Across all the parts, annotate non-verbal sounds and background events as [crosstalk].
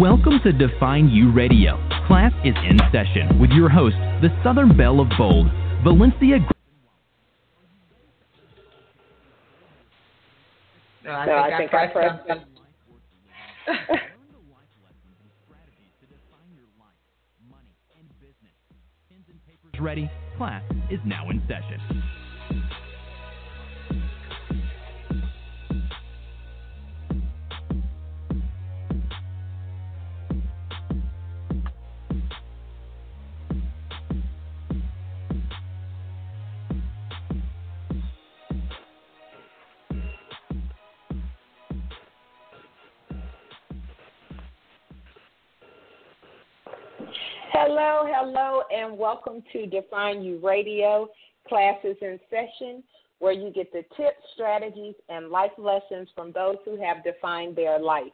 Welcome to Define You Radio. Class is in session with your host, the Southern Belle of Bold, Valencia. No, I No, think I I, think I pressed pressed something. Ready? Class is now in session. Welcome to Define You Radio. Classes in session where you get the tips, strategies, and life lessons from those who have defined their life.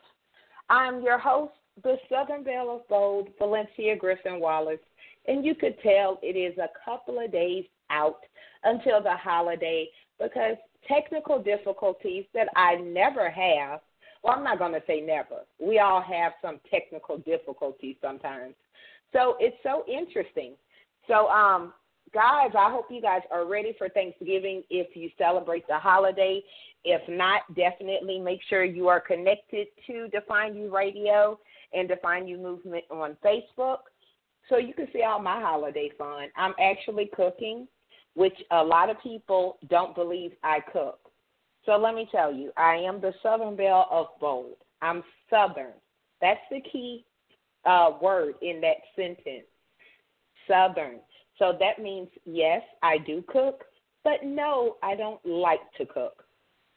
I'm your host, the Southern Belle of Bold, Valencia Griffin Wallace, and you could tell it is a couple of days out until the holiday because technical difficulties that I never have. Well, I'm not going to say never. We all have some technical difficulties sometimes. So it's so interesting. So, um, guys, I hope you guys are ready for Thanksgiving if you celebrate the holiday. If not, definitely make sure you are connected to Define You Radio and Define You Movement on Facebook so you can see all my holiday fun. I'm actually cooking, which a lot of people don't believe I cook. So let me tell you, I am the Southern Belle of Bold. I'm Southern. That's the key uh, word in that sentence. Southern. So that means yes, I do cook, but no, I don't like to cook.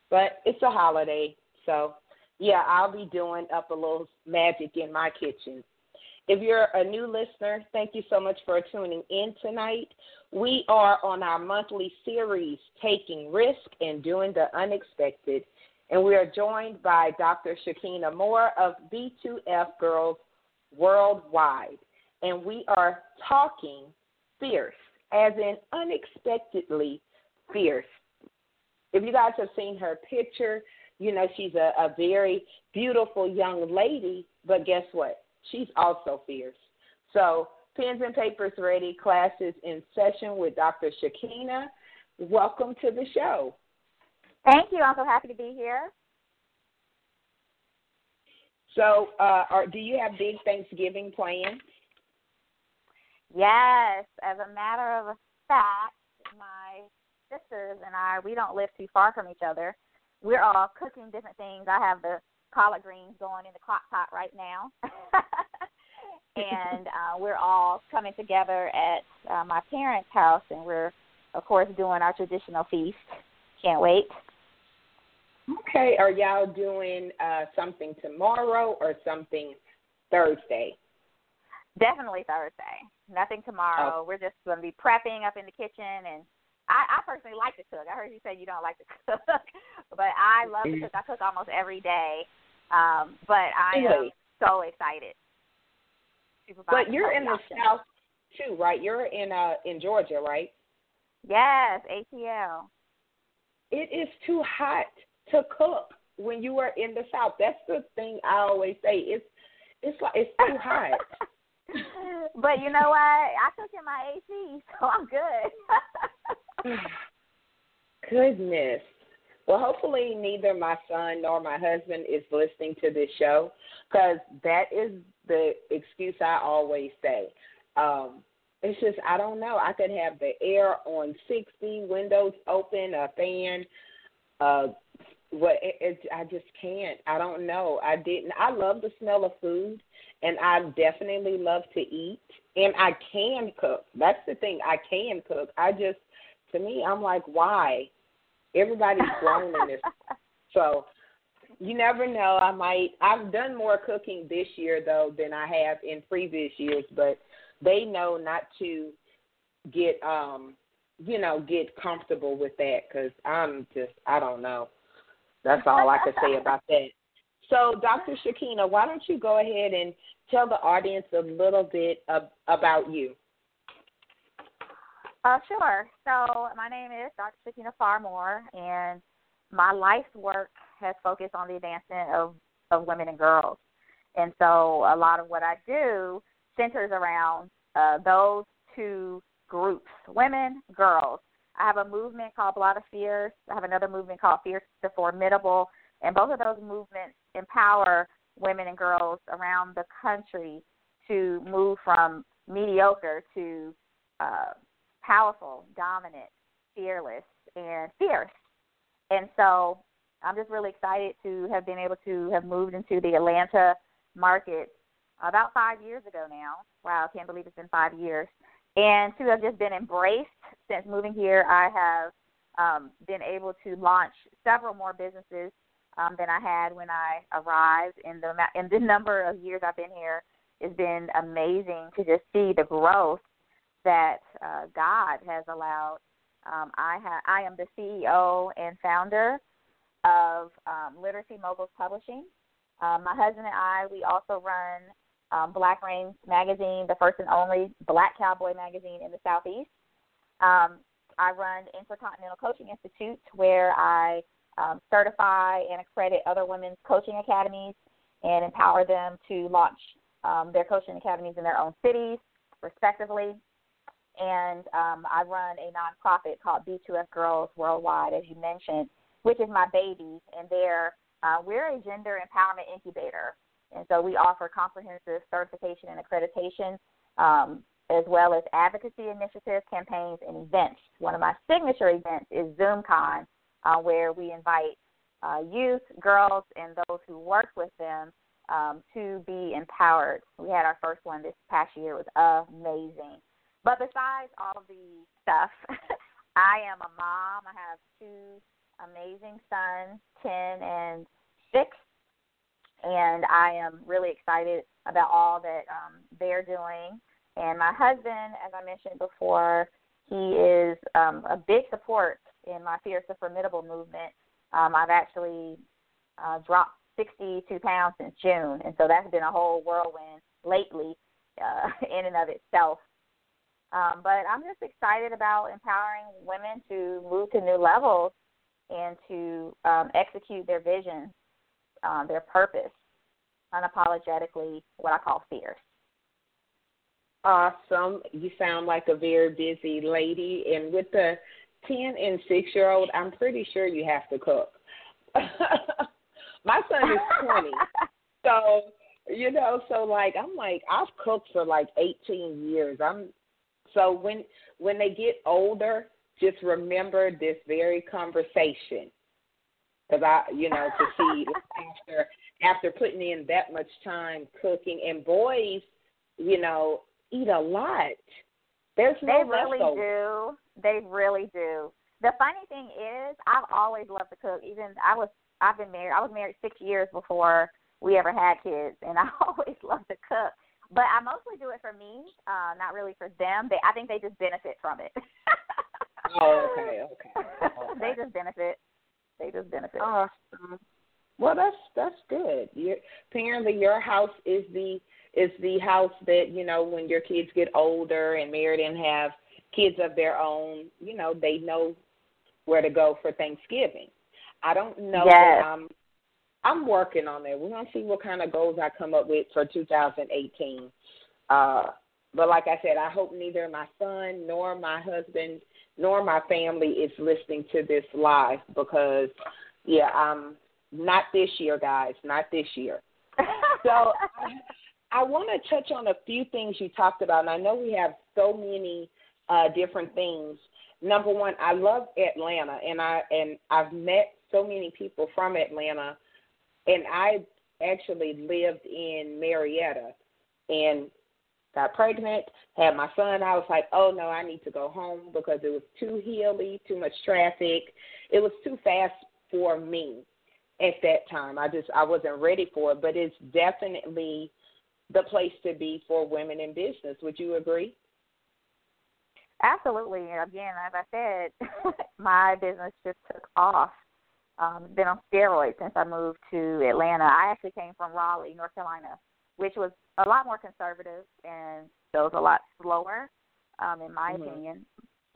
But it's a holiday, so yeah, I'll be doing up a little magic in my kitchen. If you're a new listener, thank you so much for tuning in tonight. We are on our monthly series, Taking Risk and Doing the Unexpected, and we are joined by Dr. Shekina Moore of B2F Girls Worldwide. And we are talking fierce, as in unexpectedly fierce. If you guys have seen her picture, you know she's a, a very beautiful young lady, but guess what? She's also fierce. So, pens and papers ready, classes in session with Dr. Shekina. Welcome to the show. Thank you. I'm so happy to be here. So, uh, are, do you have big Thanksgiving plans? Yes, as a matter of fact, my sisters and I, we don't live too far from each other. We're all cooking different things. I have the collard greens going in the crock pot right now. [laughs] and uh, we're all coming together at uh, my parents' house, and we're, of course, doing our traditional feast. Can't wait. Okay. Are y'all doing uh, something tomorrow or something Thursday? Definitely Thursday. Nothing tomorrow. Oh. We're just going to be prepping up in the kitchen, and I, I personally like to cook. I heard you say you don't like to [laughs] cook, but I love to cook. I cook almost every day. Um, but I am so excited. But you're in the options. south too, right? You're in uh in Georgia, right? Yes, ATL. It is too hot to cook when you are in the south. That's the thing I always say. It's it's like it's too hot. [laughs] but you know what? I took in my AC, so I'm good. [laughs] Goodness. Well, hopefully neither my son nor my husband is listening to this show because that is the excuse I always say. Um, it's just I don't know. I could have the air on sixty, windows open, a fan. Uh, what it, it, I just can't. I don't know. I didn't. I love the smell of food, and I definitely love to eat, and I can cook. That's the thing. I can cook. I just, to me, I'm like, why? Everybody's [laughs] grown in this, so you never know. I might. I've done more cooking this year though than I have in previous years, but they know not to get um you know get comfortable with that because i'm just i don't know that's all i could say about that so dr [laughs] shekina why don't you go ahead and tell the audience a little bit of, about you Uh, sure. So my name is Dr. Shekina Farr Moore, and my life's work has focused on the advancement of, of women and girls. And so a lot of what I do centers around uh, those two groups women, girls. I have a movement called Blah to Fierce. I have another movement called Fierce to Formidable. And both of those movements empower women and girls around the country to move from mediocre to uh, powerful, dominant, fearless, and fierce. And so I'm just really excited to have been able to have moved into the Atlanta market about five years ago now. Wow, I can't believe it's been five years. And to have just been embraced since moving here, I have um, been able to launch several more businesses um, than I had when I arrived. In the in the [laughs] number of years I've been here, it's been amazing to just see the growth that uh, God has allowed. Um, I have I am the CEO and founder of um, Literacy Moguls Publishing. Um, my husband and I, we also run um, Black Reigns magazine, the first and only Black Cowboy magazine in the Southeast. Um, I run Intercontinental Coaching Institute, where I um, certify and accredit other women's coaching academies and empower them to launch um, their coaching academies in their own cities, respectively. And um, I run a nonprofit called B2F Girls Worldwide, as you mentioned, which is my baby. And there, uh, we're a gender empowerment incubator. And so we offer comprehensive certification and accreditation, um, as well as advocacy initiatives, campaigns, and events. One of my signature events is ZoomCon, uh, where we invite uh, youth, girls, and those who work with them um, to be empowered. We had our first one this past year. It was amazing. But besides all the stuff, [laughs] I am a mom. I have two amazing sons, 10 and 6. And I am really excited about all that um, they're doing. And my husband, as I mentioned before, he is um, a big support in my Fierce to Formidable movement. Um, I've actually uh, dropped 62 pounds since June, and so that's been a whole whirlwind lately uh, [laughs] in and of itself. Um, but I'm just excited about empowering women to move to new levels and to um, execute their vision, um, their purpose, unapologetically, what I call fierce. Awesome. You sound like a very busy lady. And with the 10 and 6 year old, I'm pretty sure you have to cook. [laughs] My son is 20. [laughs] so, you know, so like I'm like I've cooked for like 18 years. I'm so when when they get older, just remember this very conversation. Cuz I, you know, to see after after putting in that much time cooking and boys, you know, eat a lot. There's no They really do. They really do. The funny thing is, I've always loved to cook. Even I was I've been married. I was married six years before we ever had kids, and [laughs] I always loved to cook. But I mostly do it for me, uh, not really for them. They, I think they just benefit from it. oh, okay, okay. [laughs] okay. they just benefit. They just benefit. Awesome. Well, that's that's good. you apparently, your house is the is the house that you know when your kids get older and married and have kids of their own. You know, they know where to go for Thanksgiving. I don't know. Yes. I'm I'm working on that. We're gonna see what kind of goals I come up with for 2018. Uh, but like I said, I hope neither my son nor my husband nor my family is listening to this live because, yeah, um, not this year, guys, not this year. [laughs] so I, want to touch on a few things you talked about, and I know we have so many uh, different things. Number one, I love Atlanta, and I and I've met so many people from Atlanta, and I actually lived in Marietta and got pregnant, had my son. I was like, oh no, I need to go home because it was too hilly, too much traffic. It was too fast for me at that time. I just I wasn't ready for it, but it's definitely the place to be for women in business. Would you agree? Absolutely. Again, as I said, [laughs] my business just took off um, been on steroids since I moved to Atlanta. I actually came from Raleigh, North Carolina, which was a lot more conservative and was a lot slower, um, in my mm-hmm. opinion.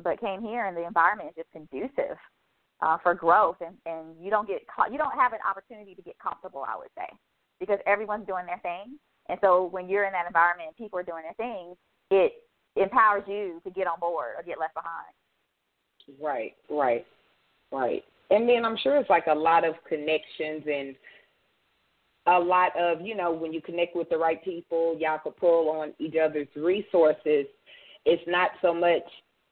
But came here and the environment is just conducive uh, for growth, and and you don't get caught, you don't have an opportunity to get comfortable. I would say because everyone's doing their thing. And so when you're in that environment and people are doing their thing, it empowers you to get on board or get left behind. Right, right, right. And then I'm sure it's like a lot of connections and a lot of, you know, when you connect with the right people, y'all can pull on each other's resources. It's not so much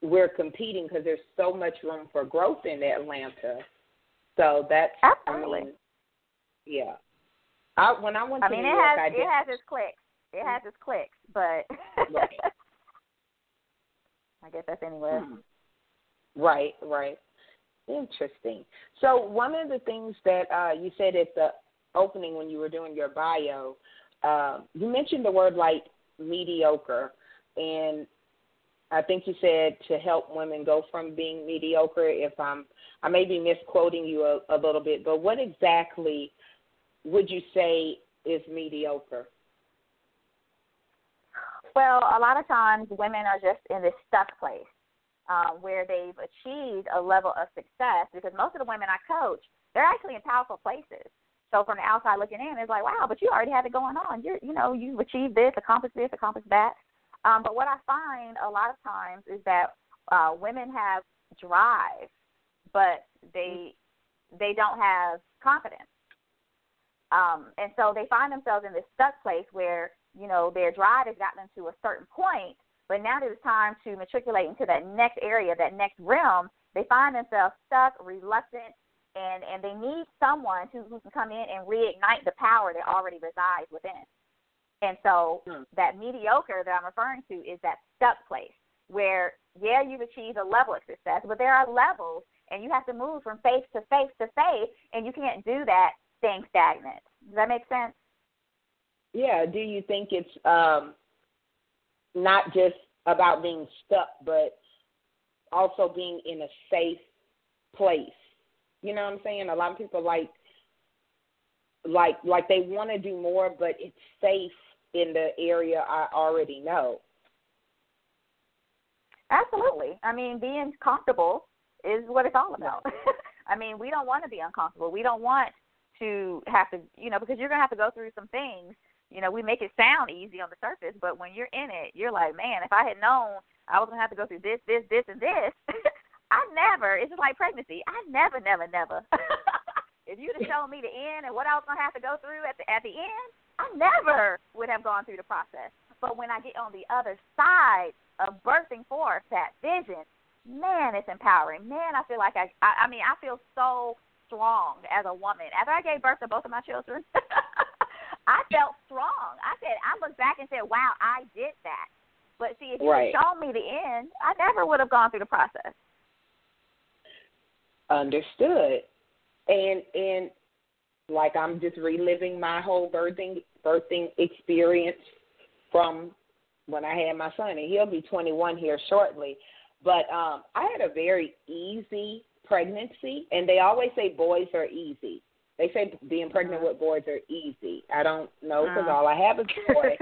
we're competing because there's so much room for growth in Atlanta. So that's absolutely, I mean, yeah. I when I went I to mean, New it York, has I did, it has its clicks. It has its clicks, but right. [laughs] I guess that's anywhere. Hmm. Right, right. Interesting. So one of the things that uh, you said at the opening when you were doing your bio, uh, you mentioned the word like mediocre, and I think you said to help women go from being mediocre. If I'm, I may be misquoting you a, a little bit, but what exactly would you say is mediocre? Well, a lot of times women are just in this stuck place um, where they've achieved a level of success because most of the women I coach, they're actually in powerful places. So from the outside looking in, it's like, wow, but you already have it going on. You're, you know, you've achieved this, accomplished this, accomplished that. Um, but what I find a lot of times is that uh, women have drive, but they they don't have confidence. Um, and so they find themselves in this stuck place where you know their drive has gotten them to a certain point, but now it's time to matriculate into that next area, that next realm, they find themselves stuck, reluctant, and and they need someone who, who can come in and reignite the power that already resides within. And so hmm. that mediocre that I'm referring to is that stuck place where yeah you've achieved a level of success, but there are levels, and you have to move from faith to faith to faith, and you can't do that staying stagnant. Does that make sense? Yeah. Do you think it's um, not just about being stuck, but also being in a safe place? You know what I'm saying? A lot of people like like like they want to do more, but it's safe in the area I already know. Absolutely. I mean, being comfortable is what it's all about. [laughs] I mean, we don't want to be uncomfortable. We don't want to have to, you know, because you're going to have to go through some things. You know, we make it sound easy on the surface, but when you're in it, you're like, man, if I had known I was going to have to go through this, this, this, and this, [laughs] I never, it's just like pregnancy. I never, never, never. [laughs] if you'd have shown me the end and what I was going to have to go through at the, at the end, I never would have gone through the process. But when I get on the other side of birthing forth that vision, man, it's empowering. Man, I feel like I, I, I mean, I feel so strong as a woman. After I gave birth to both of my children, [laughs] I felt strong. I said, I looked back and said, wow, I did that. But see, if you right. had shown me the end, I never would have gone through the process. Understood. And and like I'm just reliving my whole birthing birthing experience from when I had my son, and he'll be 21 here shortly. But um, I had a very easy pregnancy, and they always say boys are easy. They say being pregnant uh-huh. with boys are easy. I don't know because uh-huh. all I have is [laughs] a boy,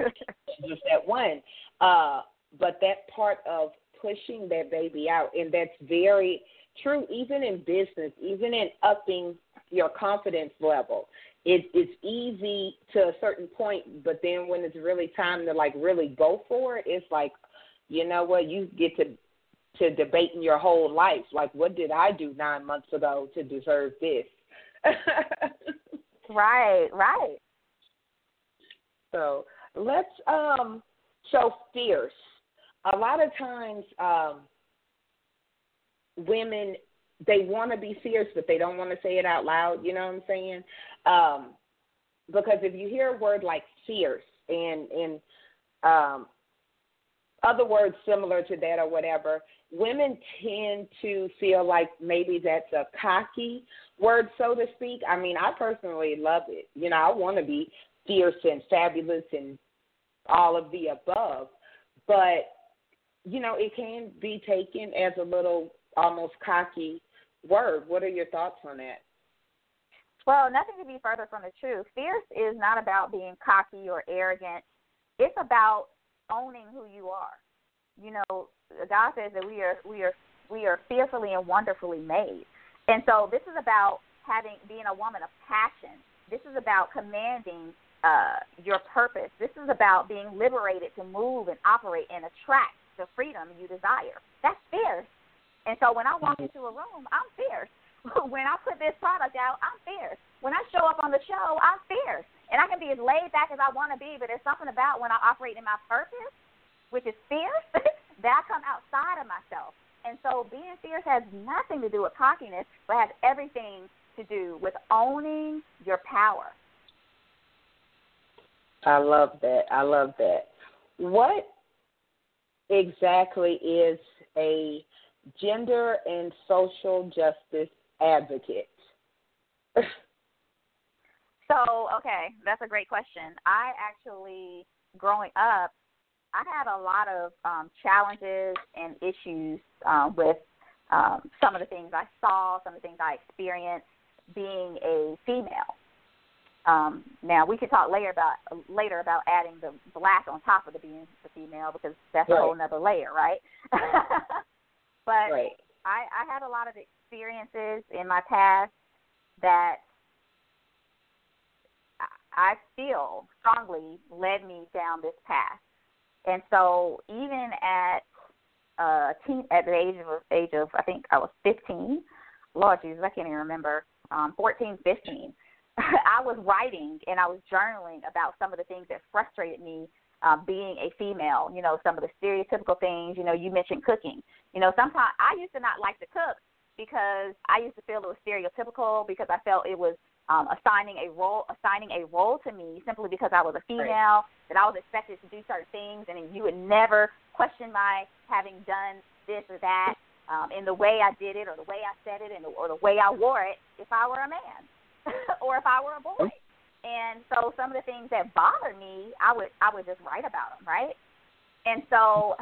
just that one. Uh, but that part of pushing that baby out, and that's very true, even in business, even in upping your confidence level. It, it's easy to a certain point, but then when it's really time to like really go for it, it's like, you know what, you get to to debating your whole life. Like, what did I do nine months ago to deserve this? [laughs] right, right. So let's um so fierce. A lot of times um women they want to be fierce, but they don't want to say it out loud. You know what I'm saying? Um, because if you hear a word like fierce and and um, other words similar to that or whatever, women tend to feel like maybe that's a cocky word, so to speak. I mean, I personally love it. You know, I want to be fierce and fabulous and all of the above, but you know, it can be taken as a little almost cocky word. What are your thoughts on that? Well, nothing could be further from the truth. Fierce is not about being cocky or arrogant. It's about owning who you are. You know, God says that we are we are we are fearfully and wonderfully made. And so this is about having being a woman of passion. This is about commanding uh, your purpose. This is about being liberated to move and operate and attract the freedom you desire. That's fierce. And so when I walk into a room, I'm fierce. [laughs] when I put this product out, I'm fierce. When I show up on the show, I'm fierce. And I can be as laid back as I want to be, but there's something about when I operate in my purpose, which is fierce, [laughs] that I come outside of myself. And so being fierce has nothing to do with cockiness, but has everything to do with owning your power. I love that. I love that. What exactly is a gender and social justice advocate? [laughs] so, okay, that's a great question. I actually, growing up, I had a lot of um, challenges and issues um, with um, some of the things I saw, some of the things I experienced being a female. Um, now we could talk later about later about adding the black on top of the being the female because that's right. a whole other layer, right? [laughs] but right. I, I had a lot of experiences in my past that I feel strongly led me down this path. And so even at uh teen at the age of age of I think I was fifteen, Lord Jesus, I can't even remember, um, fourteen, fifteen [laughs] I was writing and I was journaling about some of the things that frustrated me um, being a female. You know, some of the stereotypical things. You know, you mentioned cooking. You know, sometimes I used to not like to cook because I used to feel it was stereotypical because I felt it was um, assigning a role assigning a role to me simply because I was a female right. that I was expected to do certain things and you would never question my having done this or that um, in the way I did it or the way I said it and or the way I wore it if I were a man. [laughs] or if I were a boy. And so some of the things that bother me, I would I would just write about them, right? And so,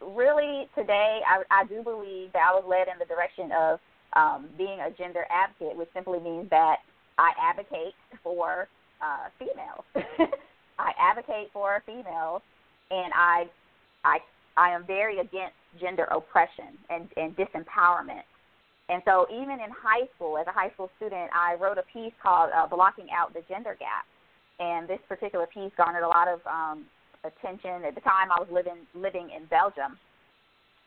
really, today I, I do believe that I was led in the direction of um, being a gender advocate, which simply means that I advocate for uh, females. [laughs] I advocate for females, and I I I am very against gender oppression and, and disempowerment. And so, even in high school, as a high school student, I wrote a piece called uh, "Blocking Out the Gender Gap," and this particular piece garnered a lot of um, attention. At the time, I was living living in Belgium,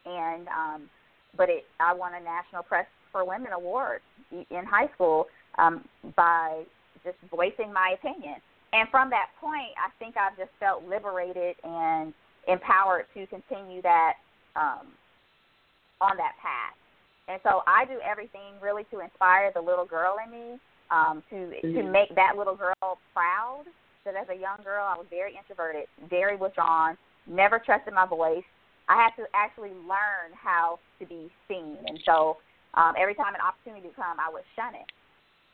and um, but it I won a National Press for Women award in high school um, by just voicing my opinion. And from that point, I think I've just felt liberated and empowered to continue that um, on that path. And so I do everything really to inspire the little girl in me, um, to mm-hmm. to make that little girl proud. That as a young girl, I was very introverted, very withdrawn, never trusted my voice. I had to actually learn how to be seen, and so um, every time an opportunity would come, I would shun it,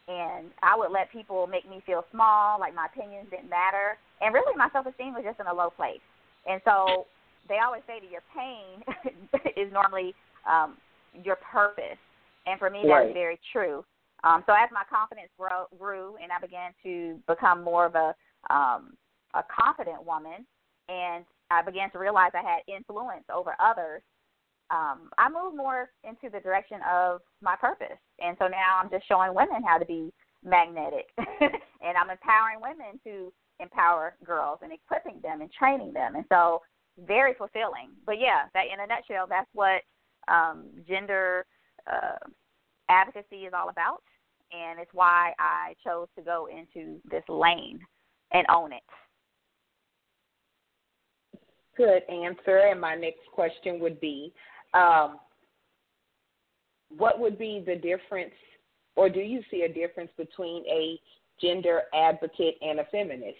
and I would let people make me feel small, like my opinions didn't matter, and really my self-esteem was just in a low place. And so they always say that your pain [laughs] is normally um, your purpose. And for me, right. that's very true. Um, so as my confidence grow, grew and I began to become more of a um, a confident woman, and I began to realize I had influence over others, um, I moved more into the direction of my purpose. And so now I'm just showing women how to be magnetic, [laughs] and I'm empowering women to empower girls and equipping them and training them. And so very fulfilling. But yeah, that in a nutshell, that's what um, gender uh, advocacy is all about, and it's why I chose to go into this lane and own it. Good answer. And my next question would be um, what would be the difference, or do you see a difference between a gender advocate and a feminist?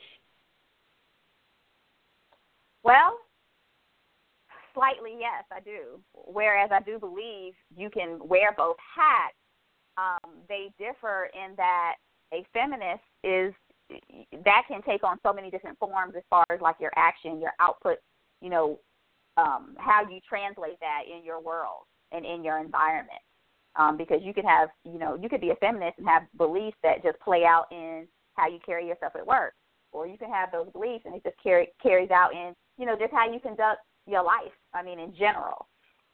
Well, Slightly, yes, I do. Whereas I do believe you can wear both hats. Um, they differ in that a feminist is that can take on so many different forms as far as like your action, your output, you know, um, how you translate that in your world and in your environment. Um, because you could have, you know, you could be a feminist and have beliefs that just play out in how you carry yourself at work, or you can have those beliefs and it just carry, carries out in, you know, just how you conduct your life. I mean, in general.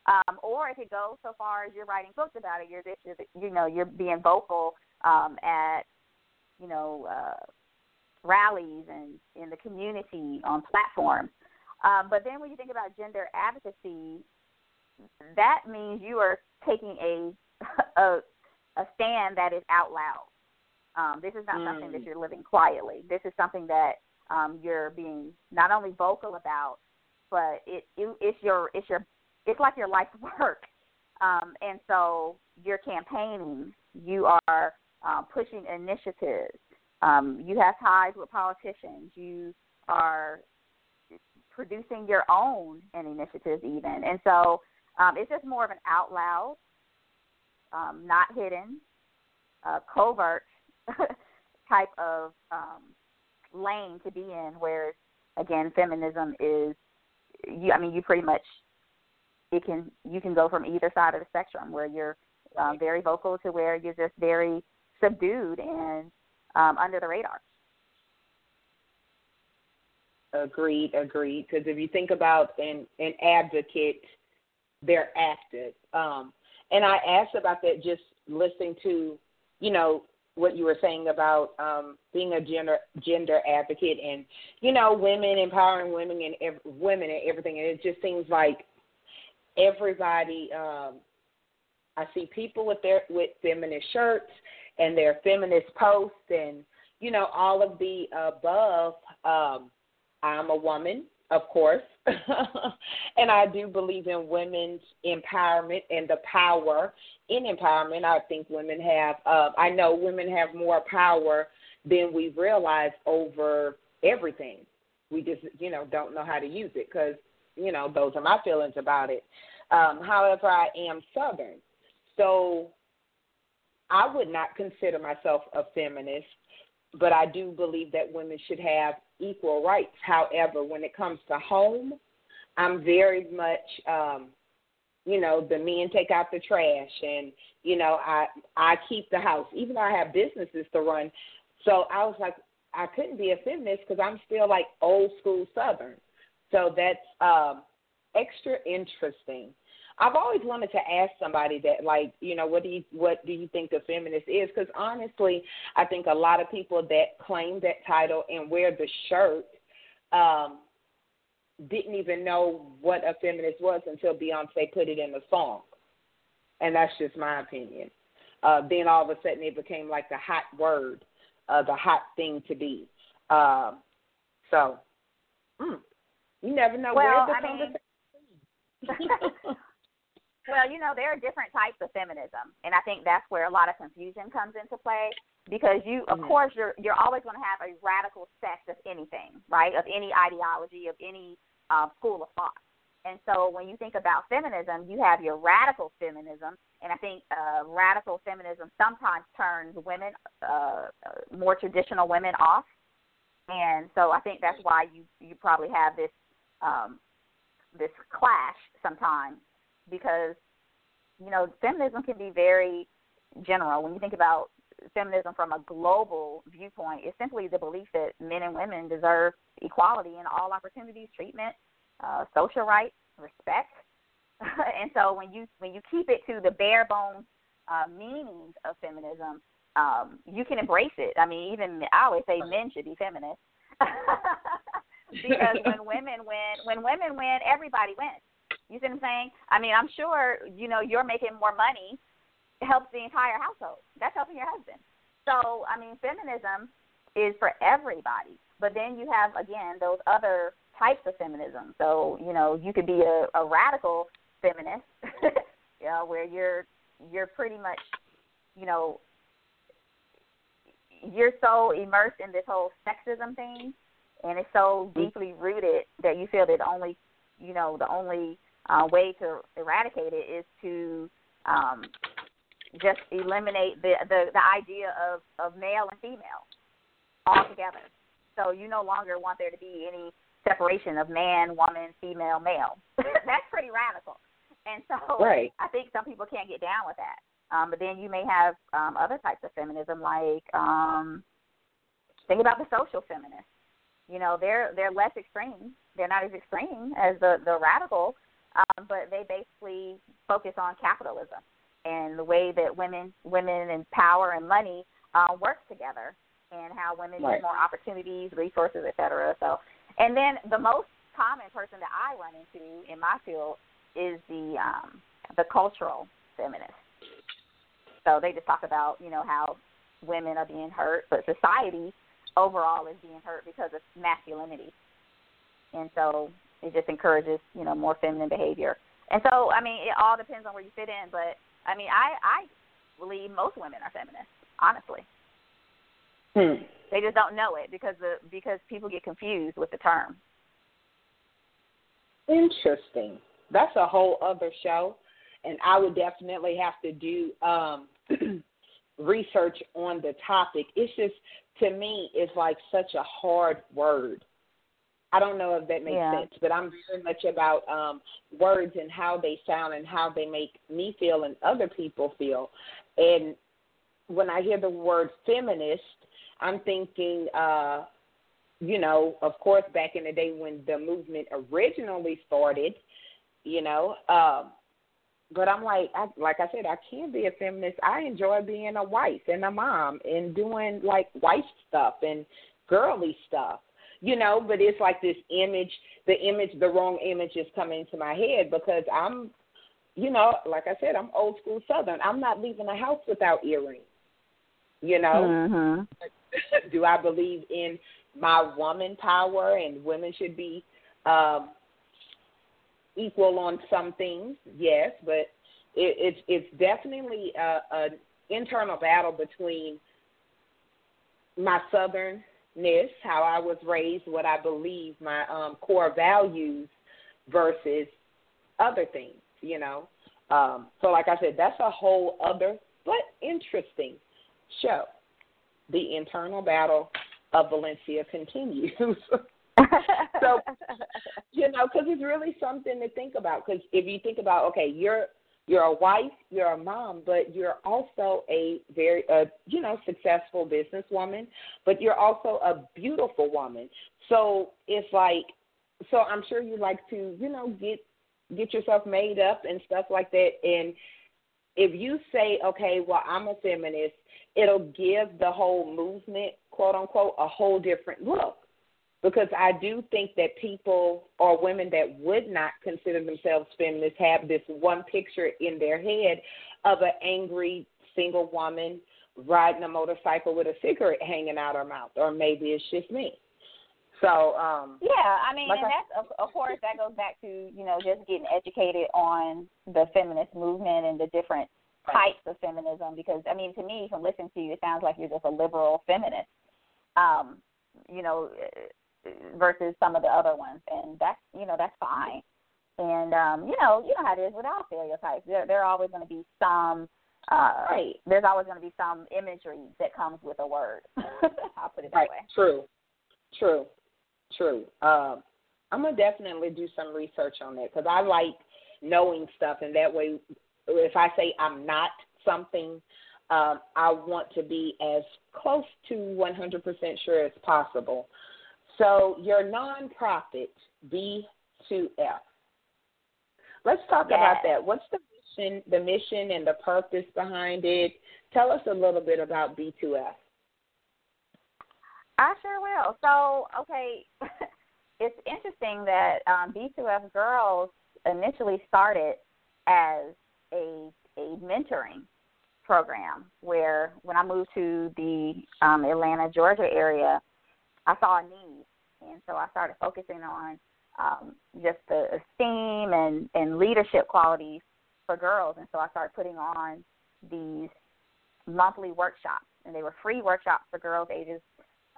Um, or it could go so far as you're writing books about it. You're, you're you know, you're being vocal um, at, you know, uh, rallies and in the community on platforms. Um, but then when you think about gender advocacy, that means you are taking a [laughs] a, a stand that is out loud. Um, this is not mm. something that mm. you're living quietly. This is something that um, you're being not only vocal about, but it, it it's your it's your it's like your life's [laughs] work. Um, and so you're campaigning, you are uh, pushing initiatives, um, you have ties with politicians, you are producing your own initiatives even. And so um, it's just more of an out loud, um, not hidden, uh, covert [laughs] type of um, lane to be in. where again, feminism is, you, I mean, you pretty much it can you can go from either side of the spectrum where you're um, very vocal to where you're just very subdued and um, under the radar. Agreed, agreed. Because if you think about an an advocate, they're active. Um, and I asked about that just listening to, you know, what you were saying about um, being a gender gender advocate and you know women empowering women and ev- women and everything. And it just seems like everybody. Um, I see people with their with feminist shirts and their feminist posts and you know all of the above. Um, I'm a woman, of course, [laughs] and I do believe in women's empowerment and the power in empowerment. I think women have. Uh, I know women have more power than we realize over everything. We just, you know, don't know how to use it because, you know, those are my feelings about it. Um, however, I am Southern, so I would not consider myself a feminist but I do believe that women should have equal rights. However, when it comes to home, I'm very much um you know, the men take out the trash and you know, I I keep the house even though I have businesses to run. So I was like I couldn't be a feminist because I'm still like old school southern. So that's um extra interesting. I've always wanted to ask somebody that, like, you know, what do you what do you think a feminist is? Because honestly, I think a lot of people that claim that title and wear the shirt um, didn't even know what a feminist was until Beyonce put it in the song, and that's just my opinion. Uh, then all of a sudden, it became like the hot word, uh, the hot thing to be. Uh, so, mm, you never know well, where the I conversation. [laughs] [laughs] Well, you know, there are different types of feminism, and I think that's where a lot of confusion comes into play because you, of mm-hmm. course, you're you're always going to have a radical sect of anything, right? Of any ideology, of any uh, school of thought. And so when you think about feminism, you have your radical feminism, and I think uh, radical feminism sometimes turns women, uh, more traditional women, off. And so I think that's why you you probably have this um, this clash sometimes because you know feminism can be very general. When you think about feminism from a global viewpoint, it's simply the belief that men and women deserve equality in all opportunities, treatment, uh, social rights, respect. [laughs] and so when you when you keep it to the bare bones uh, meanings of feminism, um, you can embrace it. I mean, even I always say men should be feminists [laughs] because [laughs] when women win, when women win, everybody wins. You see what I'm saying? I mean, I'm sure you know you're making more money helps the entire household. That's helping your husband. So, I mean, feminism is for everybody. But then you have again those other types of feminism. So, you know, you could be a, a radical feminist, [laughs] you know, where you're you're pretty much, you know, you're so immersed in this whole sexism thing and it's so mm-hmm. deeply rooted that you feel that only you know the only uh, way to eradicate it is to um, just eliminate the, the the idea of of male and female altogether. So you no longer want there to be any separation of man, woman, female, male. [laughs] That's pretty radical. And so right. I think some people can't get down with that. Um, but then you may have um, other types of feminism, like um, think about the social feminists. You know, they're they're less extreme. They're not as extreme as the the radical um, but they basically focus on capitalism and the way that women women and power and money uh, work together. and how women right. need more opportunities, resources, et cetera. So, and then the most common person that I run into in my field is the um, the cultural feminist. So they just talk about you know how women are being hurt, but society overall is being hurt because of masculinity, and so it just encourages you know more feminine behavior. And so I mean it all depends on where you fit in, but I mean I I believe most women are feminists, honestly. Hmm. They just don't know it because the because people get confused with the term. Interesting. That's a whole other show, and I would definitely have to do um, [clears throat] research on the topic. It's just to me, it's like such a hard word. I don't know if that makes yeah. sense, but I'm very much about um, words and how they sound and how they make me feel and other people feel. And when I hear the word feminist, I'm thinking, uh, you know, of course, back in the day when the movement originally started, you know, um, but I'm like, I, like I said, I can't be a feminist. I enjoy being a wife and a mom and doing like wife stuff and girly stuff, you know. But it's like this image, the image, the wrong image is coming to my head because I'm, you know, like I said, I'm old school Southern. I'm not leaving the house without earrings, you know. Mm-hmm. [laughs] Do I believe in my woman power and women should be um, equal on some things? Yes, but it, it's it's definitely a, an internal battle between my southernness, how I was raised, what I believe, my um, core values, versus other things. You know, um, so like I said, that's a whole other but interesting show. The internal battle of Valencia continues. [laughs] so, you know, because it's really something to think about. Because if you think about, okay, you're you're a wife, you're a mom, but you're also a very, uh, you know, successful businesswoman, but you're also a beautiful woman. So it's like, so I'm sure you like to, you know, get get yourself made up and stuff like that. And if you say, okay, well, I'm a feminist, it'll give the whole movement, quote unquote, a whole different look. Because I do think that people or women that would not consider themselves feminists have this one picture in their head of an angry single woman riding a motorcycle with a cigarette hanging out her mouth, or maybe it's just me. So, um yeah, I mean, like and I- that's of, of course that goes back to you know just getting educated on the feminist movement and the different types of feminism. Because I mean, to me, from listening to you, it sounds like you're just a liberal feminist. Um, you know, versus some of the other ones, and that's you know that's fine. And um, you know, you know how it is with all stereotypes. There, there are always going to be some. Uh, Right. There's always going to be some imagery that comes with a word. [laughs] I'll put it that Right. way. True. True. True. Um, I'm gonna definitely do some research on that because I like knowing stuff, and that way, if I say I'm not something, um, I want to be as close to 100% sure as possible. So your nonprofit B2F. Let's talk about that. What's the mission, the mission, and the purpose behind it? Tell us a little bit about B2F. I sure will. So, okay, [laughs] it's interesting that um, B2F Girls initially started as a a mentoring program where when I moved to the um, Atlanta, Georgia area, I saw a need, and so I started focusing on um, just the esteem and and leadership qualities for girls, and so I started putting on these monthly workshops, and they were free workshops for girls ages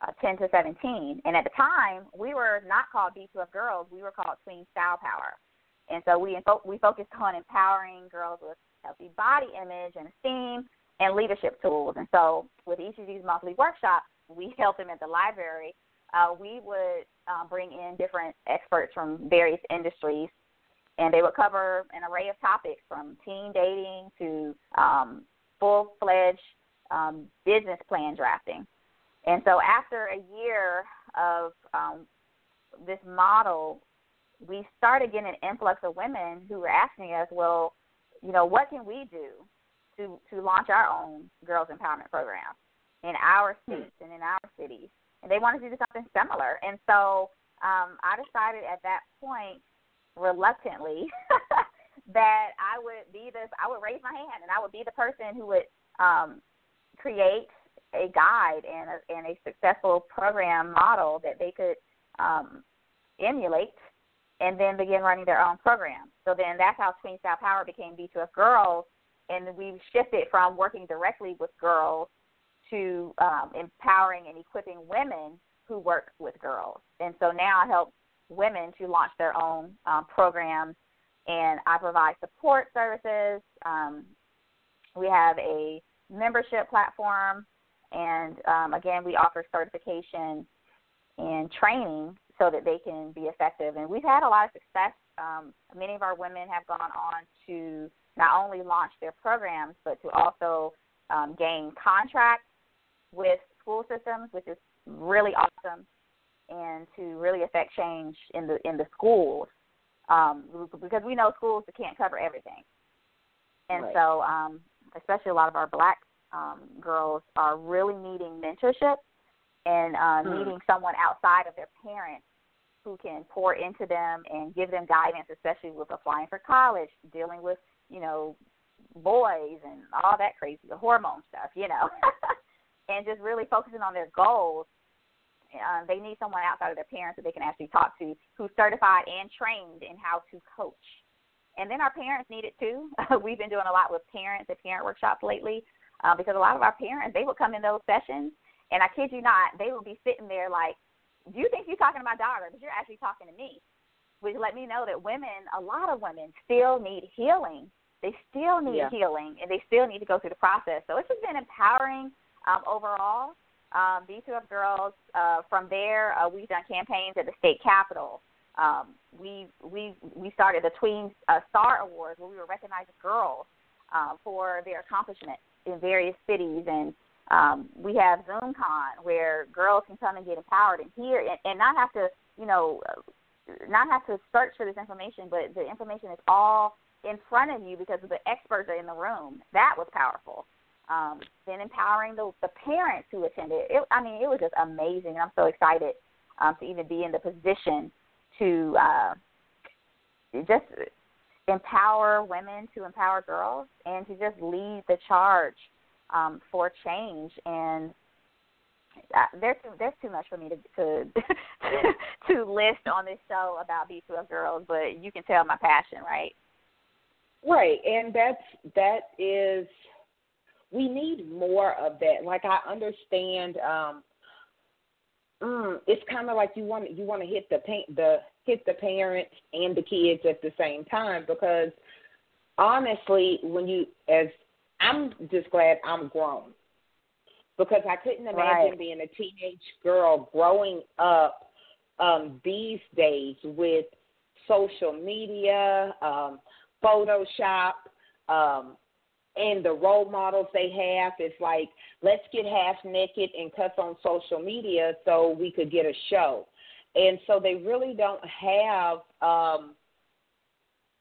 uh, 10 to 17. And at the time, we were not called B2F Girls. We were called Queen Style Power. And so we we focused on empowering girls with healthy body image and esteem and leadership tools. And so with each of these monthly workshops, we [laughs] held them at the library. Uh, we would uh, bring in different experts from various industries, and they would cover an array of topics from teen dating to um, full-fledged um, business plan drafting. And so after a year of um, this model, we started getting an influx of women who were asking us, well, you know, what can we do to to launch our own girls empowerment program? in our states and in our cities, and they wanted to do something similar. And so um, I decided at that point, reluctantly, [laughs] that I would be this. I would raise my hand, and I would be the person who would um, create a guide and a, and a successful program model that they could um, emulate and then begin running their own program. So then that's how Tween Style Power became B2F Girls, and we've shifted from working directly with girls to um, empowering and equipping women who work with girls. And so now I help women to launch their own um, programs, and I provide support services. Um, we have a membership platform, and um, again, we offer certification and training so that they can be effective. And we've had a lot of success. Um, many of our women have gone on to not only launch their programs, but to also um, gain contracts with school systems, which is really awesome, and to really affect change in the in the schools. Um, because we know schools can't cover everything, and right. so um, especially a lot of our black um, girls are really needing mentorship and uh, hmm. needing someone outside of their parents who can pour into them and give them guidance, especially with applying for college, dealing with you know boys and all that crazy the hormone stuff, you know, [laughs] and just really focusing on their goals. Uh, they need someone outside of their parents that they can actually talk to who's certified and trained in how to coach. And then our parents need it too. [laughs] We've been doing a lot with parents at parent workshops lately uh, because a lot of our parents they would come in those sessions and I kid you not, they would be sitting there like, "Do you think you're talking to my daughter, but you're actually talking to me?" Which let me know that women, a lot of women, still need healing. They still need yeah. healing, and they still need to go through the process. So it's just been empowering um, overall. Um, B2F Girls. Uh, from there, uh, we've done campaigns at the state capitol. Um, we we we started the Tween uh, Star Awards, where we were recognizing girls uh, for their accomplishments in various cities and um, we have ZoomCon where girls can come and get empowered and hear and, and not have to, you know, not have to search for this information, but the information is all in front of you because the experts are in the room. That was powerful. Um, then empowering the, the parents who attended. It, I mean, it was just amazing. I'm so excited um, to even be in the position to uh, just empower women, to empower girls, and to just lead the charge um, for change and uh, there's too, there's too much for me to to [laughs] to list on this show about B2F girls, but you can tell my passion, right? Right, and that's that is we need more of that. Like I understand, um, mm, it's kind of like you want you want to hit the pa- the hit the parents and the kids at the same time because honestly, when you as I'm just glad I'm grown because I couldn't imagine right. being a teenage girl growing up um, these days with social media, um, Photoshop, um, and the role models they have. is like, let's get half naked and cuss on social media so we could get a show. And so they really don't have um,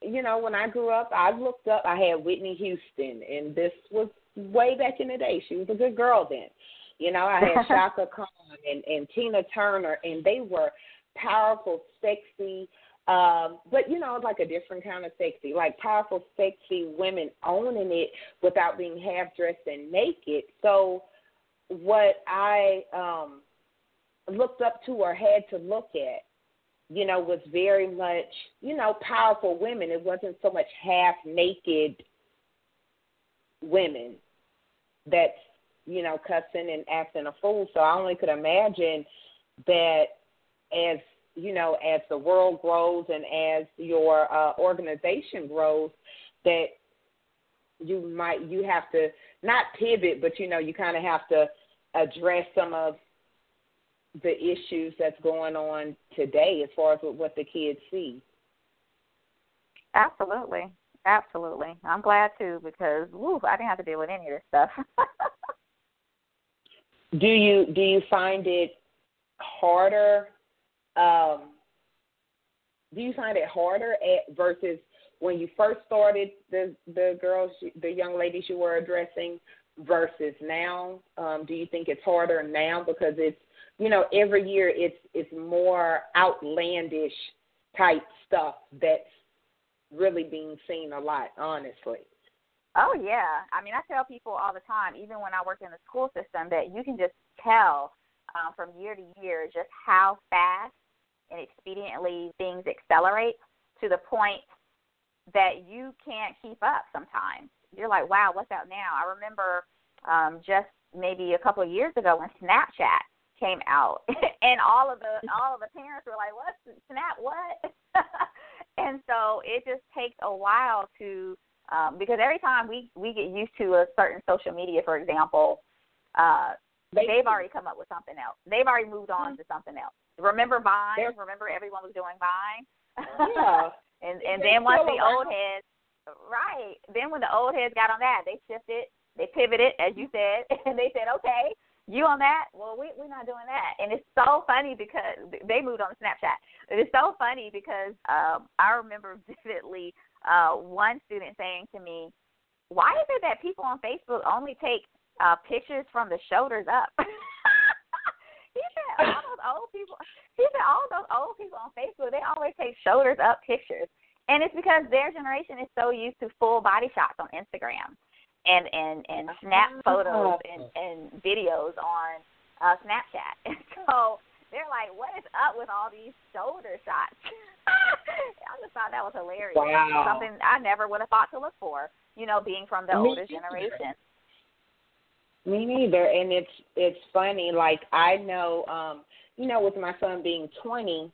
you know, when I grew up, I looked up. I had Whitney Houston, and this was way back in the day. She was a good girl then. You know, I had [laughs] Chaka Khan and, and Tina Turner, and they were powerful, sexy, um, but you know, like a different kind of sexy, like powerful, sexy women owning it without being half dressed and naked. So, what I um, looked up to or had to look at you know, was very much, you know, powerful women. It wasn't so much half naked women that's, you know, cussing and acting a fool. So I only could imagine that as, you know, as the world grows and as your uh, organization grows, that you might, you have to not pivot, but, you know, you kind of have to address some of the issues that's going on today as far as what the kids see. Absolutely. Absolutely. I'm glad too because woo, I didn't have to deal with any of this stuff. [laughs] do you do you find it harder um do you find it harder at versus when you first started the the girls the young ladies you were addressing versus now? Um, do you think it's harder now because it's you know every year it's it's more outlandish type stuff that's really being seen a lot, honestly. Oh yeah, I mean I tell people all the time, even when I work in the school system, that you can just tell um, from year to year just how fast and expediently things accelerate to the point that you can't keep up sometimes. You're like, wow, what's out now? I remember um, just maybe a couple of years ago when Snapchat came out, [laughs] and all of the all of the parents were like, "What Snap? What?" [laughs] and so it just takes a while to um, because every time we we get used to a certain social media, for example, uh, they've already come up with something else. They've already moved on to something else. Remember Vine? They're, Remember everyone was doing Vine? Yeah. [laughs] and and then once the old heads, right? Then when the old heads got on that, they shifted, they pivoted, as you said, [laughs] and they said, okay, you on that? Well, we we're not doing that. And it's so funny because they moved on to Snapchat. It's so funny because um, I remember [laughs] vividly uh, one student saying to me, "Why is it that people on Facebook only take uh, pictures from the shoulders up?" he said, "All those old people." Said, "All those old people on Facebook, they always take shoulders up pictures." And it's because their generation is so used to full body shots on Instagram and and and snap oh. photos and and videos on uh Snapchat. [laughs] And so they're like, "What is up with all these shoulder shots?" [laughs] I just thought that was hilarious. Wow. Something I never would have thought to look for. You know, being from the Me older neither. generation. Me neither. And it's it's funny. Like I know, um, you know, with my son being twenty,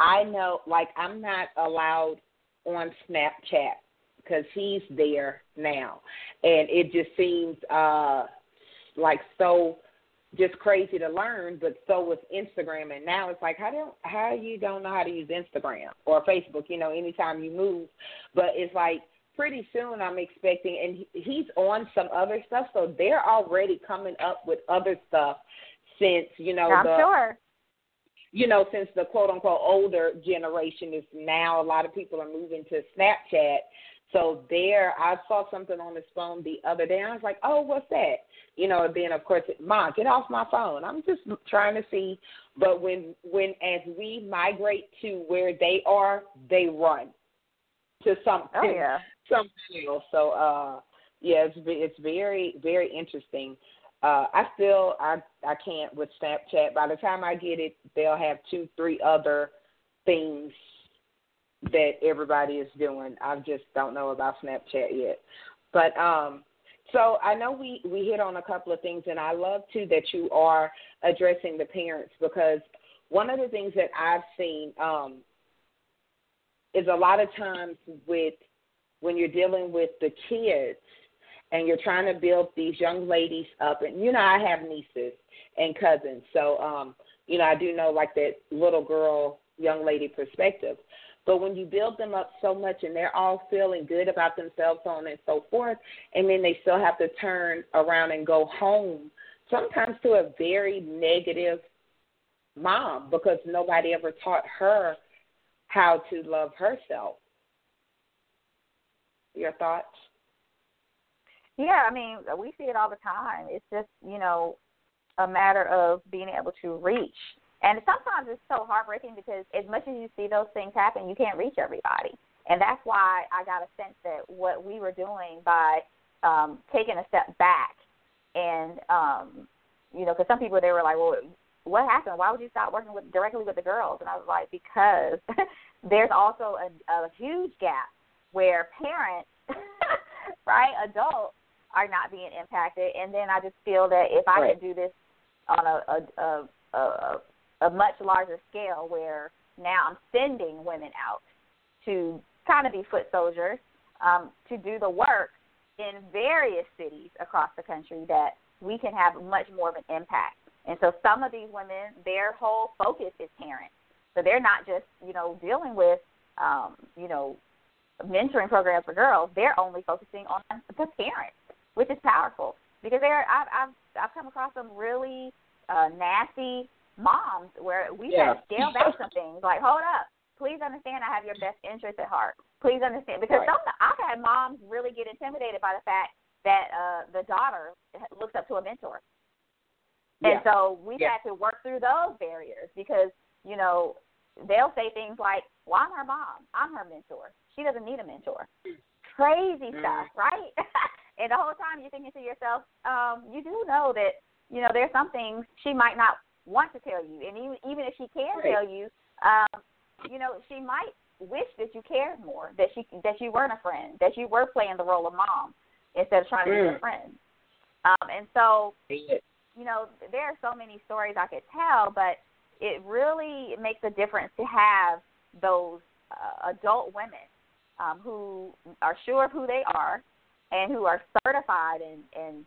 I know like I'm not allowed on Snapchat because he's there now, and it just seems uh like so just crazy to learn, but so was Instagram, and now it's like how do how you don't know how to use Instagram or Facebook? You know, anytime you move, but it's like pretty soon I'm expecting, and he's on some other stuff, so they're already coming up with other stuff since you know I'm the sure. you know since the quote unquote older generation is now a lot of people are moving to Snapchat. So there, I saw something on his phone the other day. And I was like, "Oh, what's that?" You know. And then of course, mom, get off my phone. I'm just trying to see. But when when as we migrate to where they are, they run to something Oh yeah. something else. So uh, yeah, it's it's very very interesting. Uh, I still I I can't with Snapchat. By the time I get it, they'll have two three other things that everybody is doing. I just don't know about Snapchat yet. But um so I know we we hit on a couple of things and I love too that you are addressing the parents because one of the things that I've seen um is a lot of times with when you're dealing with the kids and you're trying to build these young ladies up and you know I have nieces and cousins so um you know I do know like that little girl young lady perspective but when you build them up so much and they're all feeling good about themselves, so on and so forth, and then they still have to turn around and go home, sometimes to a very negative mom because nobody ever taught her how to love herself. Your thoughts? Yeah, I mean, we see it all the time. It's just, you know, a matter of being able to reach. And sometimes it's so heartbreaking because as much as you see those things happen, you can't reach everybody. And that's why I got a sense that what we were doing by um, taking a step back and, um, you know, because some people, they were like, well, what happened? Why would you stop working with directly with the girls? And I was like, because [laughs] there's also a, a huge gap where parents, [laughs] right, adults, are not being impacted. And then I just feel that if I Right. could do this on a a, a a a much larger scale, where now I'm sending women out to kind of be foot soldiers, um, to do the work in various cities across the country, that we can have much more of an impact. And so some of these women, their whole focus is parents. So they're not just, you know, dealing with, um, you know, mentoring programs for girls. They're only focusing on the parents, which is powerful because they're I've I've I've come across some really uh, nasty moms where we Yeah. have to scale back some things. Like, hold up, please understand I have your best interest at heart. Please understand because Right. some I've had moms really get intimidated by the fact that uh the daughter looks up to a mentor. Yeah. And so we Yeah. had to work through those barriers because, you know, they'll say things like, Well, I'm her mom, I'm her mentor. She doesn't need a mentor. Crazy Mm. stuff, right? [laughs] and the whole time you're thinking to yourself, um, you do know that, you know, there's some things she might not want to tell you. And even even if she can Right. tell you, um, you know, she might wish that you cared more, that she that you weren't a friend, that you were playing the role of mom instead of trying to be Mm. a friend. Um, and so, you know, there are so many stories I could tell, but it really makes a difference to have those uh, adult women um, who are sure of who they are and who are certified and, and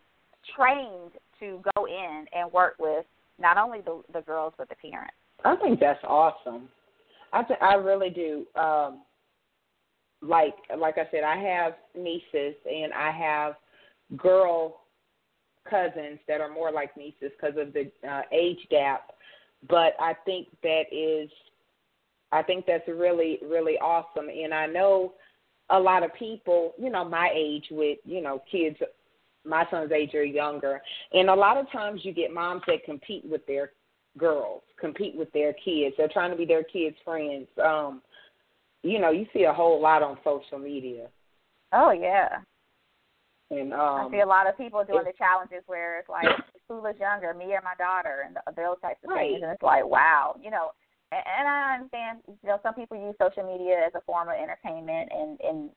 trained to go in and work with not only the, the girls but the parents. I think that's awesome. I th- I really do. Um, like like I said, I have nieces and I have girl cousins that are more like nieces because of the uh, age gap. But I think that is, I think that's really really awesome. And I know a lot of people, you know, my age with you know kids, my son's age or younger, and a lot of times you get moms that compete with their girls compete with their kids. They're trying to be their kids' friends. Um, you know, you see a whole lot on social media. Oh yeah, And um, I see a lot of people doing the challenges where it's like who was younger, me or my daughter, and those types of Right. things. And it's like, wow, you know. And, I understand, you know, some people use social media as a form of entertainment, and and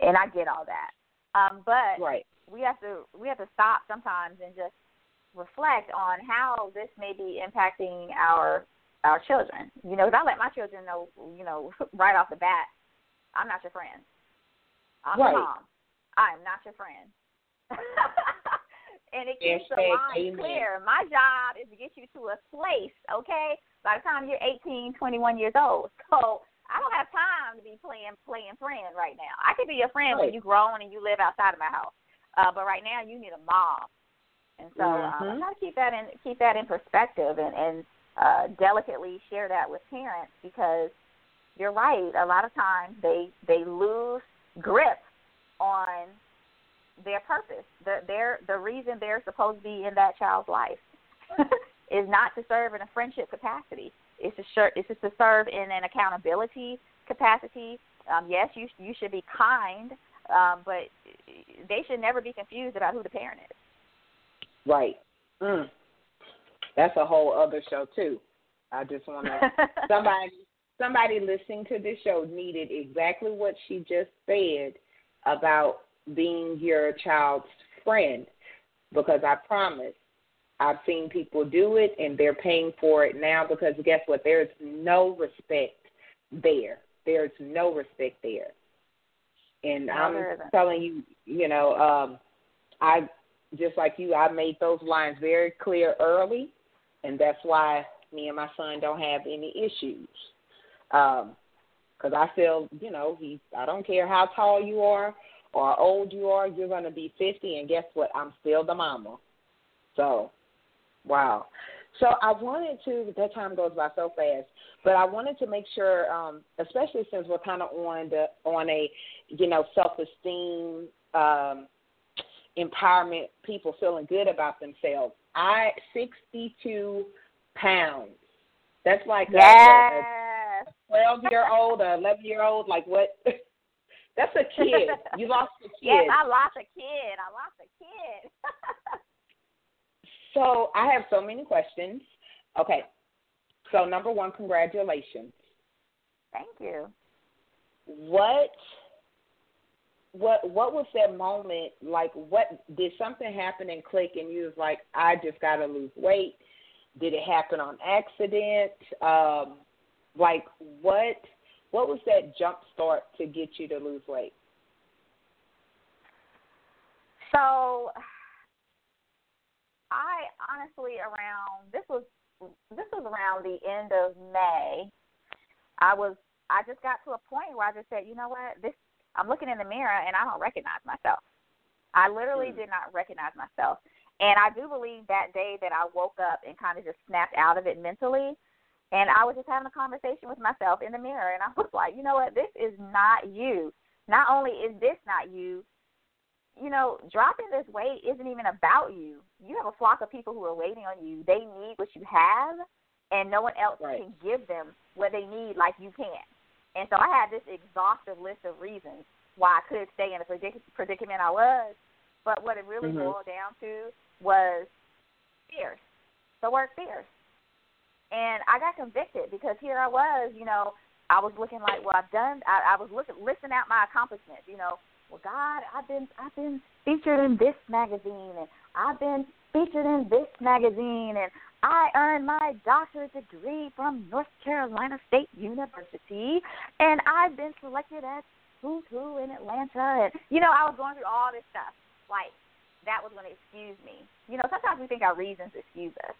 and I get all that. Um, but right. we have to we have to stop sometimes and just reflect on how this may be impacting our our children. You know, 'cause I let my children know, you know, [laughs] right off the bat, I'm not your friend. I'm Right. your mom. I am not your friend. [laughs] and it keeps the line clear. My job is to get you to a place, okay? By the time you're 18, 21 years old. So I don't have time to be playing playing friend right now. I could be your friend when you grown and you live outside of my house. Uh, but right now you need a mom. And so um, I Mhm. try to keep that in keep that in perspective and, and uh, delicately share that with parents because you're right. A lot of times they they lose grip on their purpose. The their the reason they're supposed to be in that child's life [laughs] is not to serve in a friendship capacity. It's to ser- it's just to serve in an accountability capacity. Um, yes, you you should be kind, um, but they should never be confused about who the parent is. Right. Mm. That's a whole other show too. I just want to [laughs] somebody somebody listening to this show needed exactly what she just said about being your child's friend because I promise I've seen people do it and they're paying for it now because guess what? There's no respect there. There's no respect there. And No, I'm telling you, you know, um I just like you, I made those lines very clear early and that's why me and my son don't have any issues. Um, because I feel, you know, he. I don't care how tall you are or how old you are, you're going to be 50, and guess what? I'm still the mama. So, wow. So I wanted to. That time goes by so fast, but I wanted to make sure, um, especially since we're kind of on the on a, you know, self-esteem, um, empowerment, people feeling good about themselves. I 62 pounds. That's like a- a, a twelve year old, a eleven year old, like what? [laughs] That's a kid. You lost a [laughs] kid. Yes, I lost a kid. I lost a kid. [laughs] so I have so many questions. Okay. So number one, congratulations. Thank you. What what what was that moment like what did something happen and click and you was like, I just gotta lose weight? Did it happen on accident? Um like what what was that jump start to get you to lose weight? So I honestly around this was this was around the end of May. I was I just got to a point where I just said, you know what, this I'm looking in the mirror and I don't recognize myself. I literally Hmm. did not recognize myself. And I do believe that day that I woke up and kind of just snapped out of it mentally. And I was just having a conversation with myself in the mirror. And I was [laughs] like, you know what? This is not you. Not only is this not you, you know, dropping this weight isn't even about you. You have a flock of people who are waiting on you. They need what you have, and no one else right. can give them what they need like you can. And so I had this exhaustive list of reasons why I could stay in the predic- predicament I was. But what it really mm-hmm. boiled down to was fierce. The word fierce. And I got convicted because here I was, you know, I was looking like, well, I've done. I, I was looking, listing out my accomplishments. You know, well, God, I've been, I've been featured in this magazine, and I've been featured in this magazine, and I earned my doctorate degree from North Carolina State University, and I've been selected as who's who in Atlanta, and you know, I was going through all this stuff. Like that was going to excuse me. You know, sometimes we think our reasons excuse us.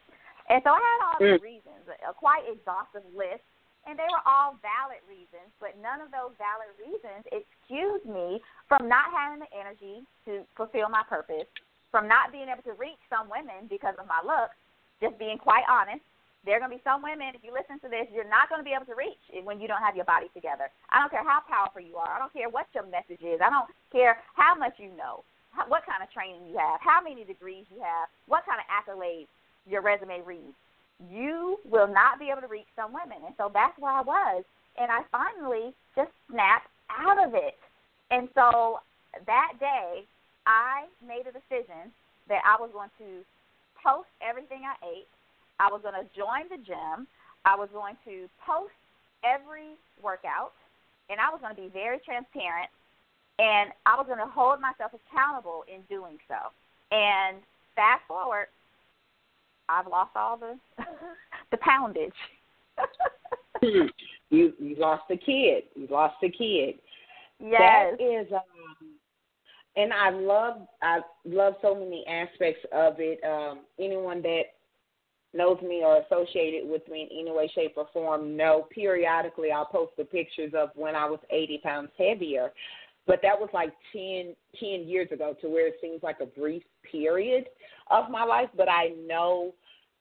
And so I had all these mm. reasons, a quite exhaustive list and they were all valid reasons, but none of those valid reasons excused me from not having the energy to fulfill my purpose, from not being able to reach some women because of my looks, just being quite honest. There are going to be some women, if you listen to this, you're not going to be able to reach when you don't have your body together. I don't care how powerful you are. I don't care what your message is. I don't care how much you know, what kind of training you have, how many degrees you have, what kind of accolades your resume reads you will not be able to reach some women. And so that's where I was. And I finally just snapped out of it. And so that day, I made a decision that I was going to post everything I ate. I was going to join the gym. I was going to post every workout. And I was going to be very transparent. And I was going to hold myself accountable in doing so. And fast forward, I've lost all the [laughs] the poundage. [laughs] you you lost a kid. You lost a kid. Yes. That is um and I love I love so many aspects of it. Um anyone that knows me or associated with me in any way, shape, or form know periodically I'll post the pictures of when I was 80 pounds heavier. But that was like 10, 10 years ago to where it seems like a brief period of my life. But I know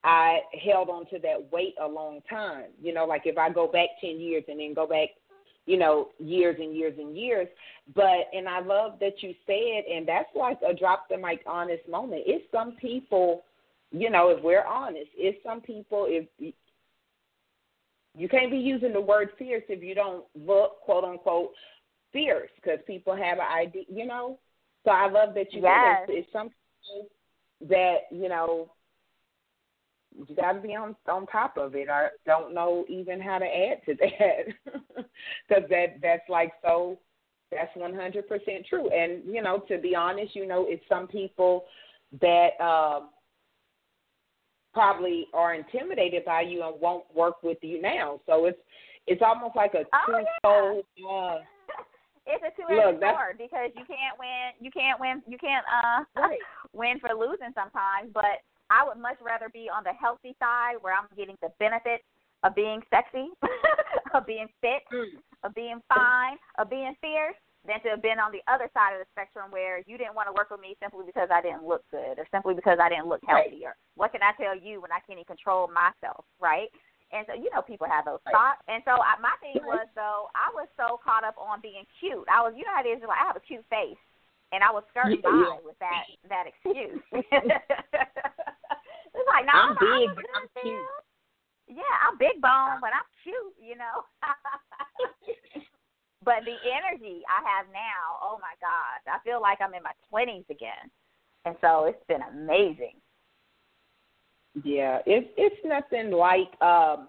I held on to that weight a long time. You know, like if I go back 10 years and then go back, you know, years and years and years. But, and I love that you said, and that's like a drop the mic honest moment. It's some people, you know, if we're honest, it's some people, if you can't be using the word fierce if you don't look, quote unquote, fierce, because people have an idea, you know. So I love that you yes. said it's, it's some people that, you know, you got to be on on top of it. I don't know even how to add to [laughs] that because that that's like so. That's one hundred percent true. And you know, to be honest, you know, it's some people that uh, probably are intimidated by you and won't work with you now. So it's it's almost like a oh, two-fold. Uh, [laughs] it's a two-edged sword because you can't win. You can't win. You can't uh right. [laughs] win for losing sometimes, but I would much rather be on the healthy side where I'm getting the benefits of being sexy, [laughs] of being fit, mm. of being fine, of being fierce, than to have been on the other side of the spectrum where you didn't want to work with me simply because I didn't look good or simply because I didn't look healthy or what can I tell you when I can't even control myself, right? And so you know people have those thoughts. And so I, my thing was though I was so caught up on being cute. I was you know how it is like I have a cute face and I was skirting yeah, by yeah. with that that excuse. [laughs] it's like, no, I'm I'm big, but I'm cute. Yeah, I'm big bone, but I'm cute, you know. [laughs] but the energy I have now, oh my gosh, I feel like I'm in my twenties again, and so it's been amazing. Yeah, it's it's nothing like um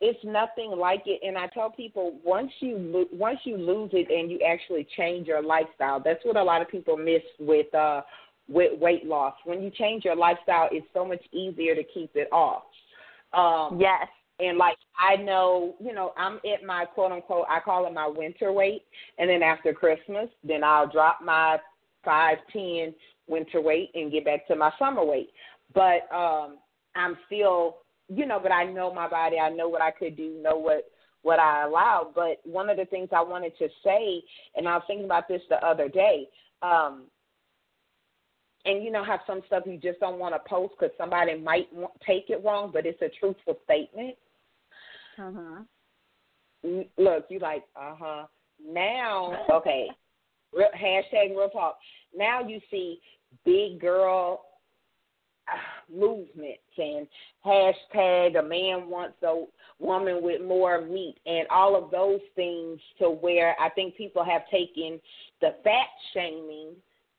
it's nothing like it. And i tell people once you once you lose it and you actually change your lifestyle that's what a lot of people miss with uh with weight loss. When you change your lifestyle it's so much easier to keep it off. Um yes. and like i know you know i'm at my quote unquote i call it my winter weight. And then after christmas then i'll drop my five ten winter weight and get back to my summer weight. But um i'm still you know, but I know my body. I know what I could do. Know what what I allowed. But one of the things I wanted to say, and I was thinking about this the other day. Um, and you know, have some stuff you just don't want to post because somebody might want, take it wrong, but it's a truthful statement. Uh huh. Look, you like, uh huh. Now, okay. Real, hashtag real talk. now you see big girl movements and hashtag a man wants a woman with more meat and all of those things to where I think people have taken the fat shaming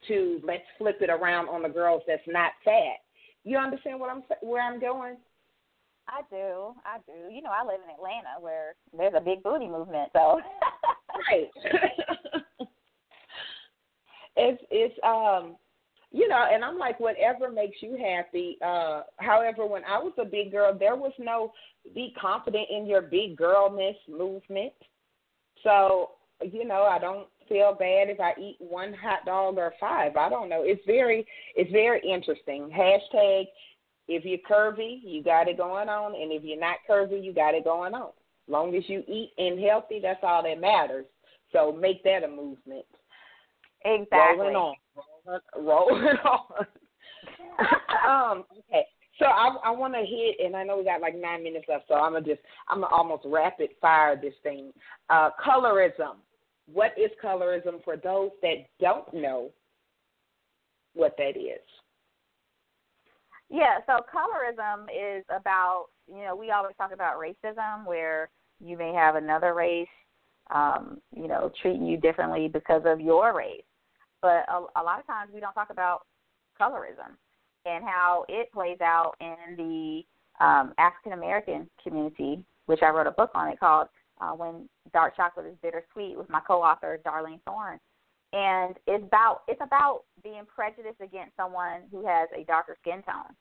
to let's flip it around on the girls that's not fat. You understand what I'm where I'm going? I do. I do. You know, I live in Atlanta where there's a big booty movement, so right. [laughs] it's it's um you know, and I'm like, whatever makes you happy. Uh, however, when I was a big girl, there was no be confident in your big girlness movement. So, you know, I don't feel bad if I eat one hot dog or five. I don't know. It's very, it's very interesting. Hashtag, if you're curvy, you got it going on, and if you're not curvy, you got it going on. Long as you eat and healthy, that's all that matters. So make that a movement. Exactly. Rolling on rolling [laughs] on. um, okay. So I, I want to hit, and I know we got like nine minutes left, so I'm gonna just I'm gonna almost rapid fire this thing. Uh, colorism. What is colorism for those that don't know what that is? Yeah, so colorism is about you know we always talk about racism where you may have another race, um, you know, treating you differently because of your race but a, a lot of times we don't talk about colorism and how it plays out in the um, African American community, which I wrote a book on. It called uh, "When Dark Chocolate Is Bittersweet" with my co-author Darlene Thorne, and it's about it's about being prejudiced against someone who has a darker skin tone,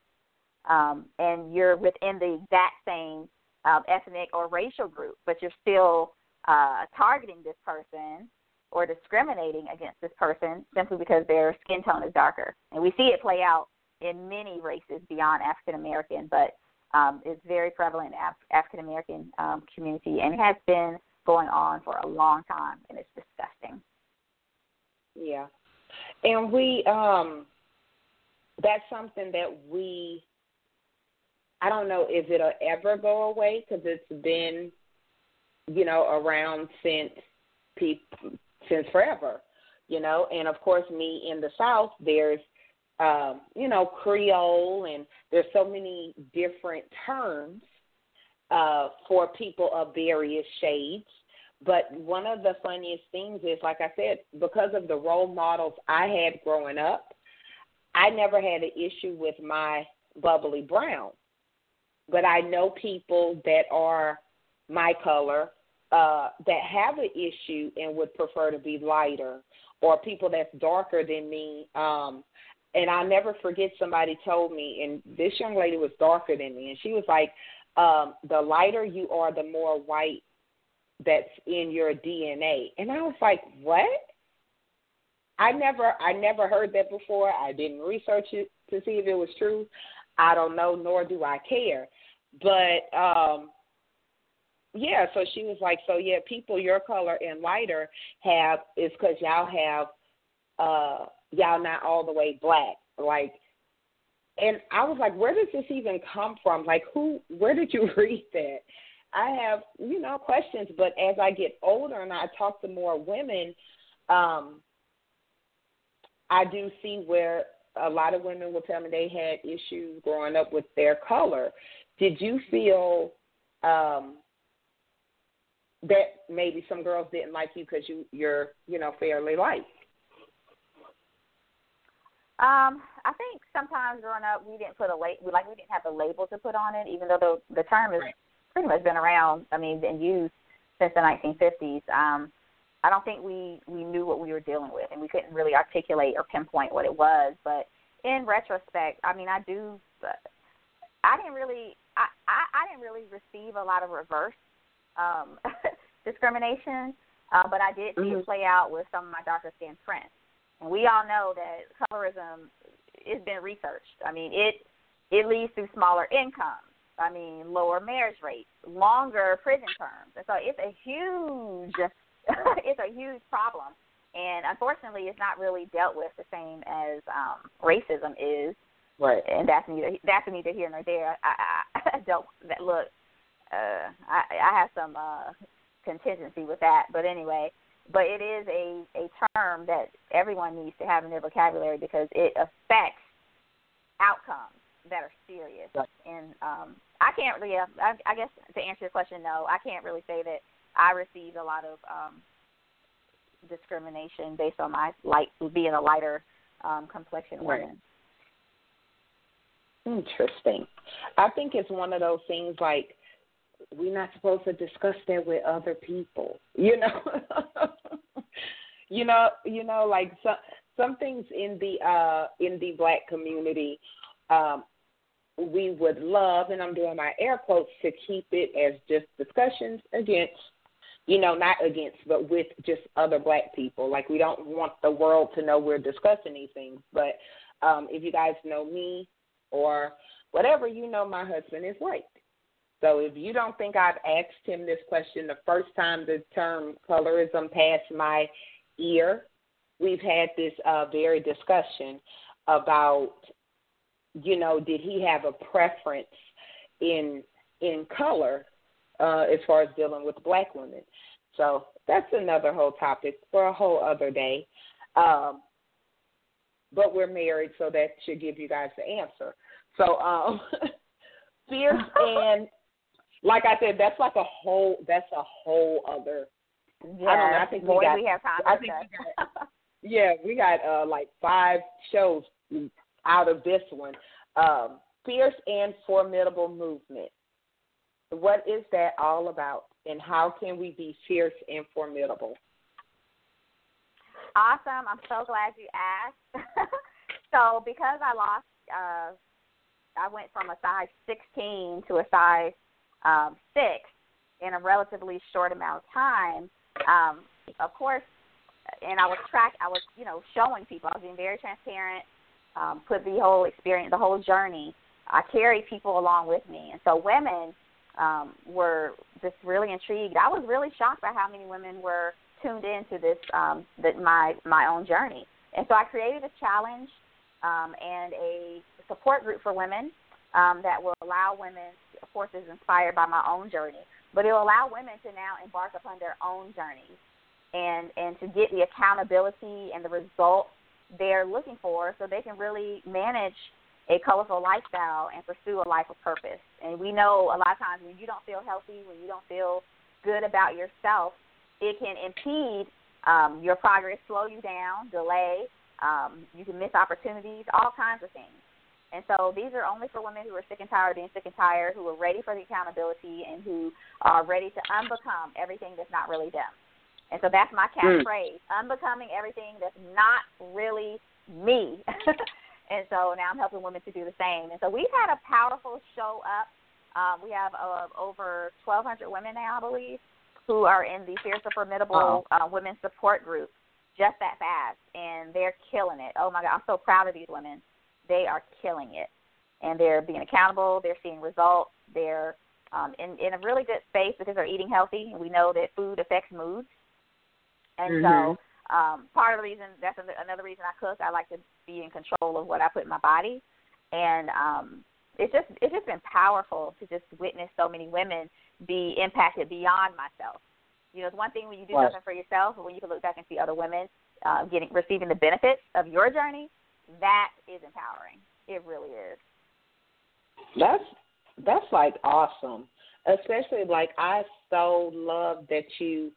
um, and you're within the exact same um, ethnic or racial group, but you're still uh, targeting this person or discriminating against this person simply because their skin tone is darker. And we see it play out in many races beyond African American, but um, it's very prevalent in Af- African American um, community and it has been going on for a long time, and it's disgusting. Yeah, and we um, that's something that we. I don't know if it'll ever go away because it's been, you know, around since people since forever, you know. And of course, me in the South, there's, um, you know, Creole, and there's so many different terms uh, for people of various shades. But one of the funniest things is, like I said, because of the role models I had growing up, I never had an issue with my bubbly brown. But I know people that are my color uh, that have an issue and would prefer to be lighter, or people that's darker than me. Um, and I'll never forget somebody told me, and this young lady was darker than me, and she was like, um, "The lighter you are, the more white that's in your DNA." And I was like, "What?" I never, I never heard that before. I didn't research it to see if it was true. I don't know, nor do I care. But um, yeah, so she was like, so yeah, people your color and lighter have is because y'all have uh y'all not all the way black, like. And I was like, where does this even come from? Like, who? Where did you [laughs] read that? I have, you know, questions. But as I get older and I talk to more women, um, I do see where a lot of women will tell me they had issues growing up with their color. Did you feel um, that maybe some girls didn't like you because you you're you know fairly light. Um, I think sometimes growing up we didn't put a label like we didn't have a label to put on it, even though the the term has right. pretty much been around. I mean, been used since the 1950s. Um, I don't think we we knew what we were dealing with, and we couldn't really articulate or pinpoint what it was. But in retrospect, I mean, I do. I didn't really. I I, I didn't really receive a lot of reverse um, [laughs] discrimination, uh, but I did see mm-hmm. it play out with some of my darker skinned friends. And we all know that colorism has been researched. I mean, it it leads to smaller incomes. I mean, lower marriage rates, longer prison terms, and so it's a huge [laughs] it's a huge problem. And unfortunately, it's not really dealt with the same as um, racism is. Right. And that's neither that's neither here nor there. I, I, [laughs] I don't that look uh, I, I have some uh, contingency with that. But anyway, but it is a a term that everyone needs to have in their vocabulary because it affects outcomes that are serious. Right. And um, I can't really, I, I guess to answer your question, no, I can't really say that I received a lot of um, discrimination based on my light being a lighter um, complexion right. woman. Interesting. I think it's one of those things like we're not supposed to discuss that with other people. You know, [laughs] you know, you know, like some some things in the uh in the black community, um, we would love, and I'm doing my air quotes to keep it as just discussions against, you know, not against, but with just other black people. Like we don't want the world to know we're discussing these things. But um, if you guys know me or whatever, you know my husband is white. So if you don't think I've asked him this question the first time the term colorism passed my ear, we've had this uh, very discussion about, you know, did he have a preference in in color uh, as far as dealing with black women? So that's another whole topic for a whole other day. Um, but we're married, so that should give you guys the answer. So um, [laughs] fierce [laughs] and like I said, that's like a whole. That's a whole other. Yeah, I don't know. I think boy, we got. We have time I think we got, yeah, we got uh like five shows out of this one. Um, fierce and formidable movement. What is that all about, and how can we be fierce and formidable? Awesome! I'm so glad you asked. [laughs] so because I lost, uh, I went from a size 16 to a size um, six in a relatively short amount of time. Um, of course, and I was track. I was you know showing people. I was being very transparent. Um, put the whole experience, the whole journey. I carried people along with me, and so women um, were just really intrigued. I was really shocked by how many women were tuned into this um, that my my own journey. And so I created a challenge um, and a support group for women um, that will allow women of course, is inspired by my own journey, but it will allow women to now embark upon their own journey and and to get the accountability and the results they're looking for, so they can really manage a colorful lifestyle and pursue a life of purpose. And we know a lot of times when you don't feel healthy, when you don't feel good about yourself, it can impede um, your progress, slow you down, delay. Um, you can miss opportunities, all kinds of things. And so these are only for women who are sick and tired of being sick and tired, who are ready for the accountability, and who are ready to unbecome everything that's not really them. And so that's my hmm. catchphrase: mm. unbecoming everything that's not really me. [laughs] and so now I'm helping women to do the same. And so we've had a powerful show up. Um, we have uh, over 1,200 women now, I believe, who are in the Fierce and Formidable uh, Women's Support Group just that fast, and they're killing it. Oh my God, I'm so proud of these women they are killing it, and they're being accountable. They're seeing results. They're um, in in a really good space because they're eating healthy. And we know that food affects moods, and mm-hmm. so um, part of the reason that's another reason I cook. I like to be in control of what I put in my body, and um, it's just it's just been powerful to just witness so many women be impacted beyond myself. You know, it's one thing when you do right. something for yourself, but when you can look back and see other women uh, getting receiving the benefits of your journey, that is empowering. It really is. That's that's like awesome. Especially like I so love that you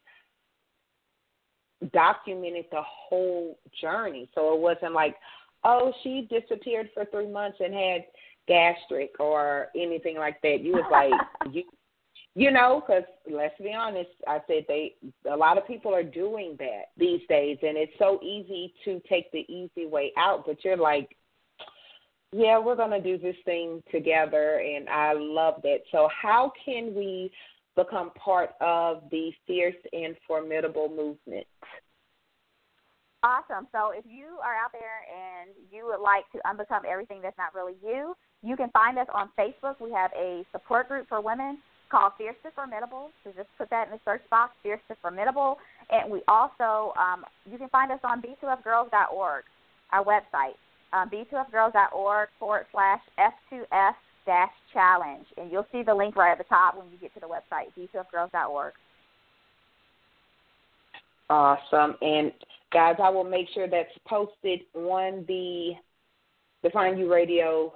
documented the whole journey. So it wasn't like, oh, she disappeared for three months and had gastric or anything like that. You was like, [laughs] you you know, because let's be honest, I said they a lot of people are doing that these days, and it's so easy to take the easy way out. But you're like, yeah, we're gonna do this thing together, and I love that. So how can we become part of the fierce and formidable movement? Awesome. So if you are out there and you would like to unbecome everything that's not really you, you can find us on Facebook. We have a support group for women called Fierce to Formidable. So just put that in the search box, Fierce to Formidable. And we also, um, you can find us on b2fgirls.org, our website, um, b2fgirls.org forward slash F2F dash challenge. And you'll see the link right at the top when you get to the website, b2fgirls.org. Awesome. And guys, I will make sure that's posted on the Define You Radio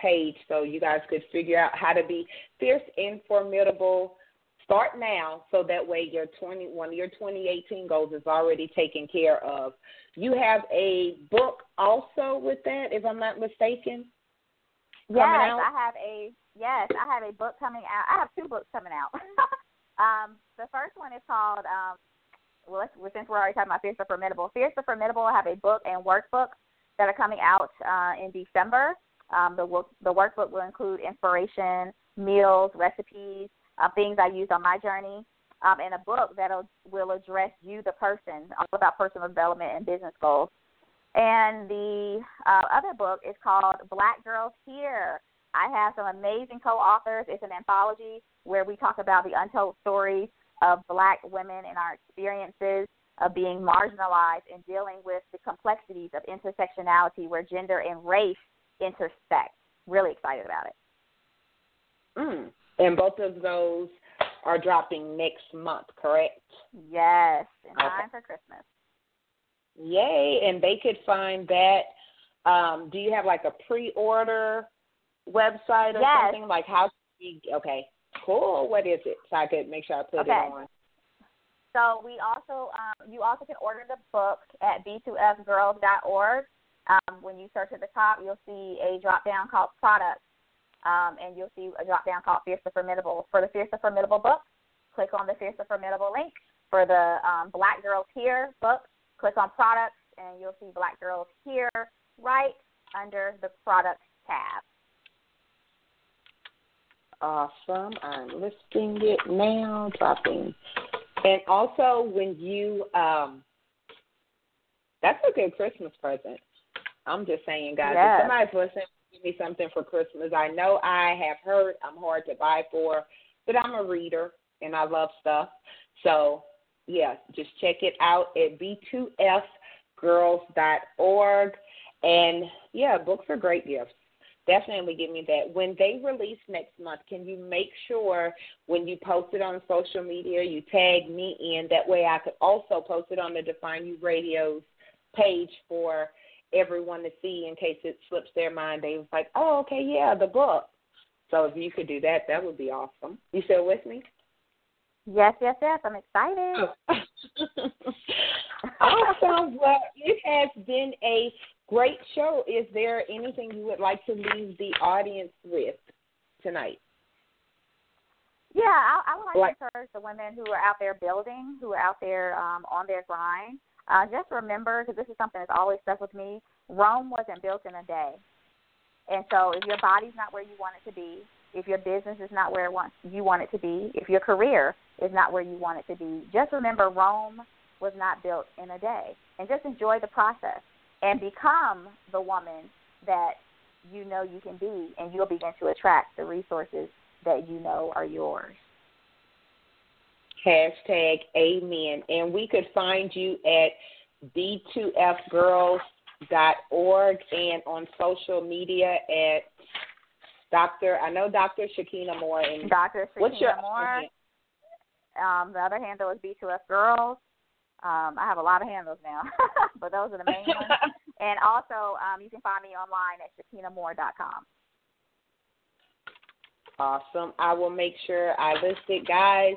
page so you guys could figure out how to be fierce and formidable. Start now so that way your 20 one of your 2018 goals is already taken care of. You have a book also with that, if I'm not mistaken. Yes, I have a yes, I have a book coming out. I have two books coming out. [laughs] um, the first one is called um, well, since we're already talking about Fierce or Formidable, Fierce or Formidable I have a book and workbook that are coming out uh, in December. Um, the work, the workbook will include inspiration, meals, recipes, uh, things I used on my journey, um, and a book that will address you, the person, all about personal development and business goals. And the uh, other book is called Black Girls Here. I have some amazing co-authors. It's an anthology where we talk about the untold stories of black women and our experiences of being marginalized and dealing with the complexities of intersectionality where gender and race intersect. Really excited about it. Mm. And both of those are dropping next month, correct? Yes, in okay. time for Christmas. Yay! And they could find that. Um, do you have like a pre-order website or yes. something like how? Okay, cool. What is it? So I could make sure I put okay. it on. So we also, um, you also can order the book at b2fgirls.org. Um, when you search at the top, you'll see a drop down called products, um, and you'll see a drop down called Fierce or Formidable. For the Fierce or Formidable book, click on the Fierce or Formidable link. For the um, Black Girls Here book, click on products, and you'll see Black Girls Here right under the products tab. Awesome. I'm listing it now, dropping. And also, when you, um, that's a good Christmas present. I'm just saying, guys, yes. if somebody's listening, give me something for Christmas. I know I have heard I'm hard to buy for, but I'm a reader and I love stuff. So, yeah, just check it out at b2fgirls.org. And yeah, books are great gifts. Definitely give me that. When they release next month, can you make sure when you post it on social media, you tag me in? That way I could also post it on the Define You Radio's page for everyone to see in case it slips their mind. They was like, oh, okay, yeah, the book. So if you could do that, that would be awesome. You still with me? Yes, yes, yes. I'm excited. Oh. [laughs] awesome. Well, it has been a great show. Is there anything you would like to leave the audience with tonight? Yeah, I, I would like, like to encourage the women who are out there building, who are out there um, on their grind. Uh, just remember, because this is something that's always stuck with me, Rome wasn't built in a day. And so if your body's not where you want it to be, if your business is not where you want it to be, if your career is not where you want it to be, just remember Rome was not built in a day. And just enjoy the process and become the woman that you know you can be, and you'll begin to attract the resources that you know are yours. Hashtag amen. And we could find you at b2fgirls.org and on social media at Dr. I know Dr. Shekina Moore. And Dr. Shekina what's your Moore. Um, the other handle is B2F Girls. Um, I have a lot of handles now, [laughs] but those are the main ones. [laughs] And also, um, you can find me online at shekinamoore.com. Awesome. I will make sure I list it, guys.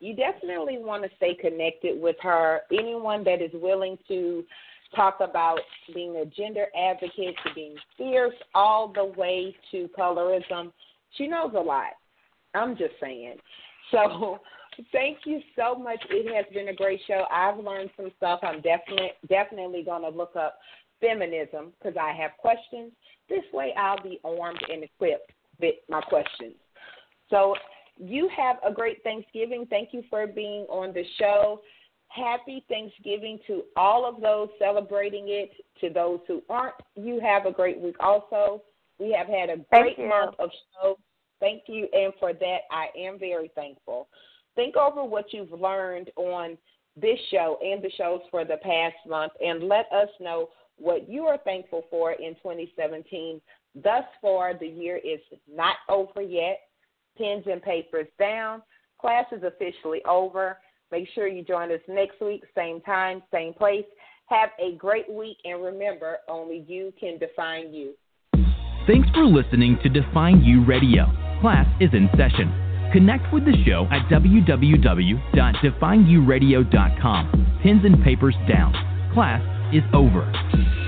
You definitely want to stay connected with her. Anyone that is willing to talk about being a gender advocate to being fierce all the way to colorism, she knows a lot. I'm just saying. So [laughs] thank you so much. It has been a great show. I've learned some stuff. I'm definitely definitely going to look up feminism because I have questions. This way, I'll be armed and equipped with my questions. So you have a great Thanksgiving. Thank you for being on the show. Happy Thanksgiving to all of those celebrating it. To those who aren't, you have a great week also. We have had a great month of shows. Thank you. And for that, I am very thankful. Think over what you've learned on this show and the shows for the past month and let us know what you are thankful for in 2017. Thus far, the year is not over yet. Pens and papers down. Class is officially over. Make sure you join us next week, same time, same place. Have a great week, and remember, only you can define you. Thanks for listening to Define You Radio. Class is in session. Connect with the show at www.defineyouradio.com. Pens and papers down. Class is over.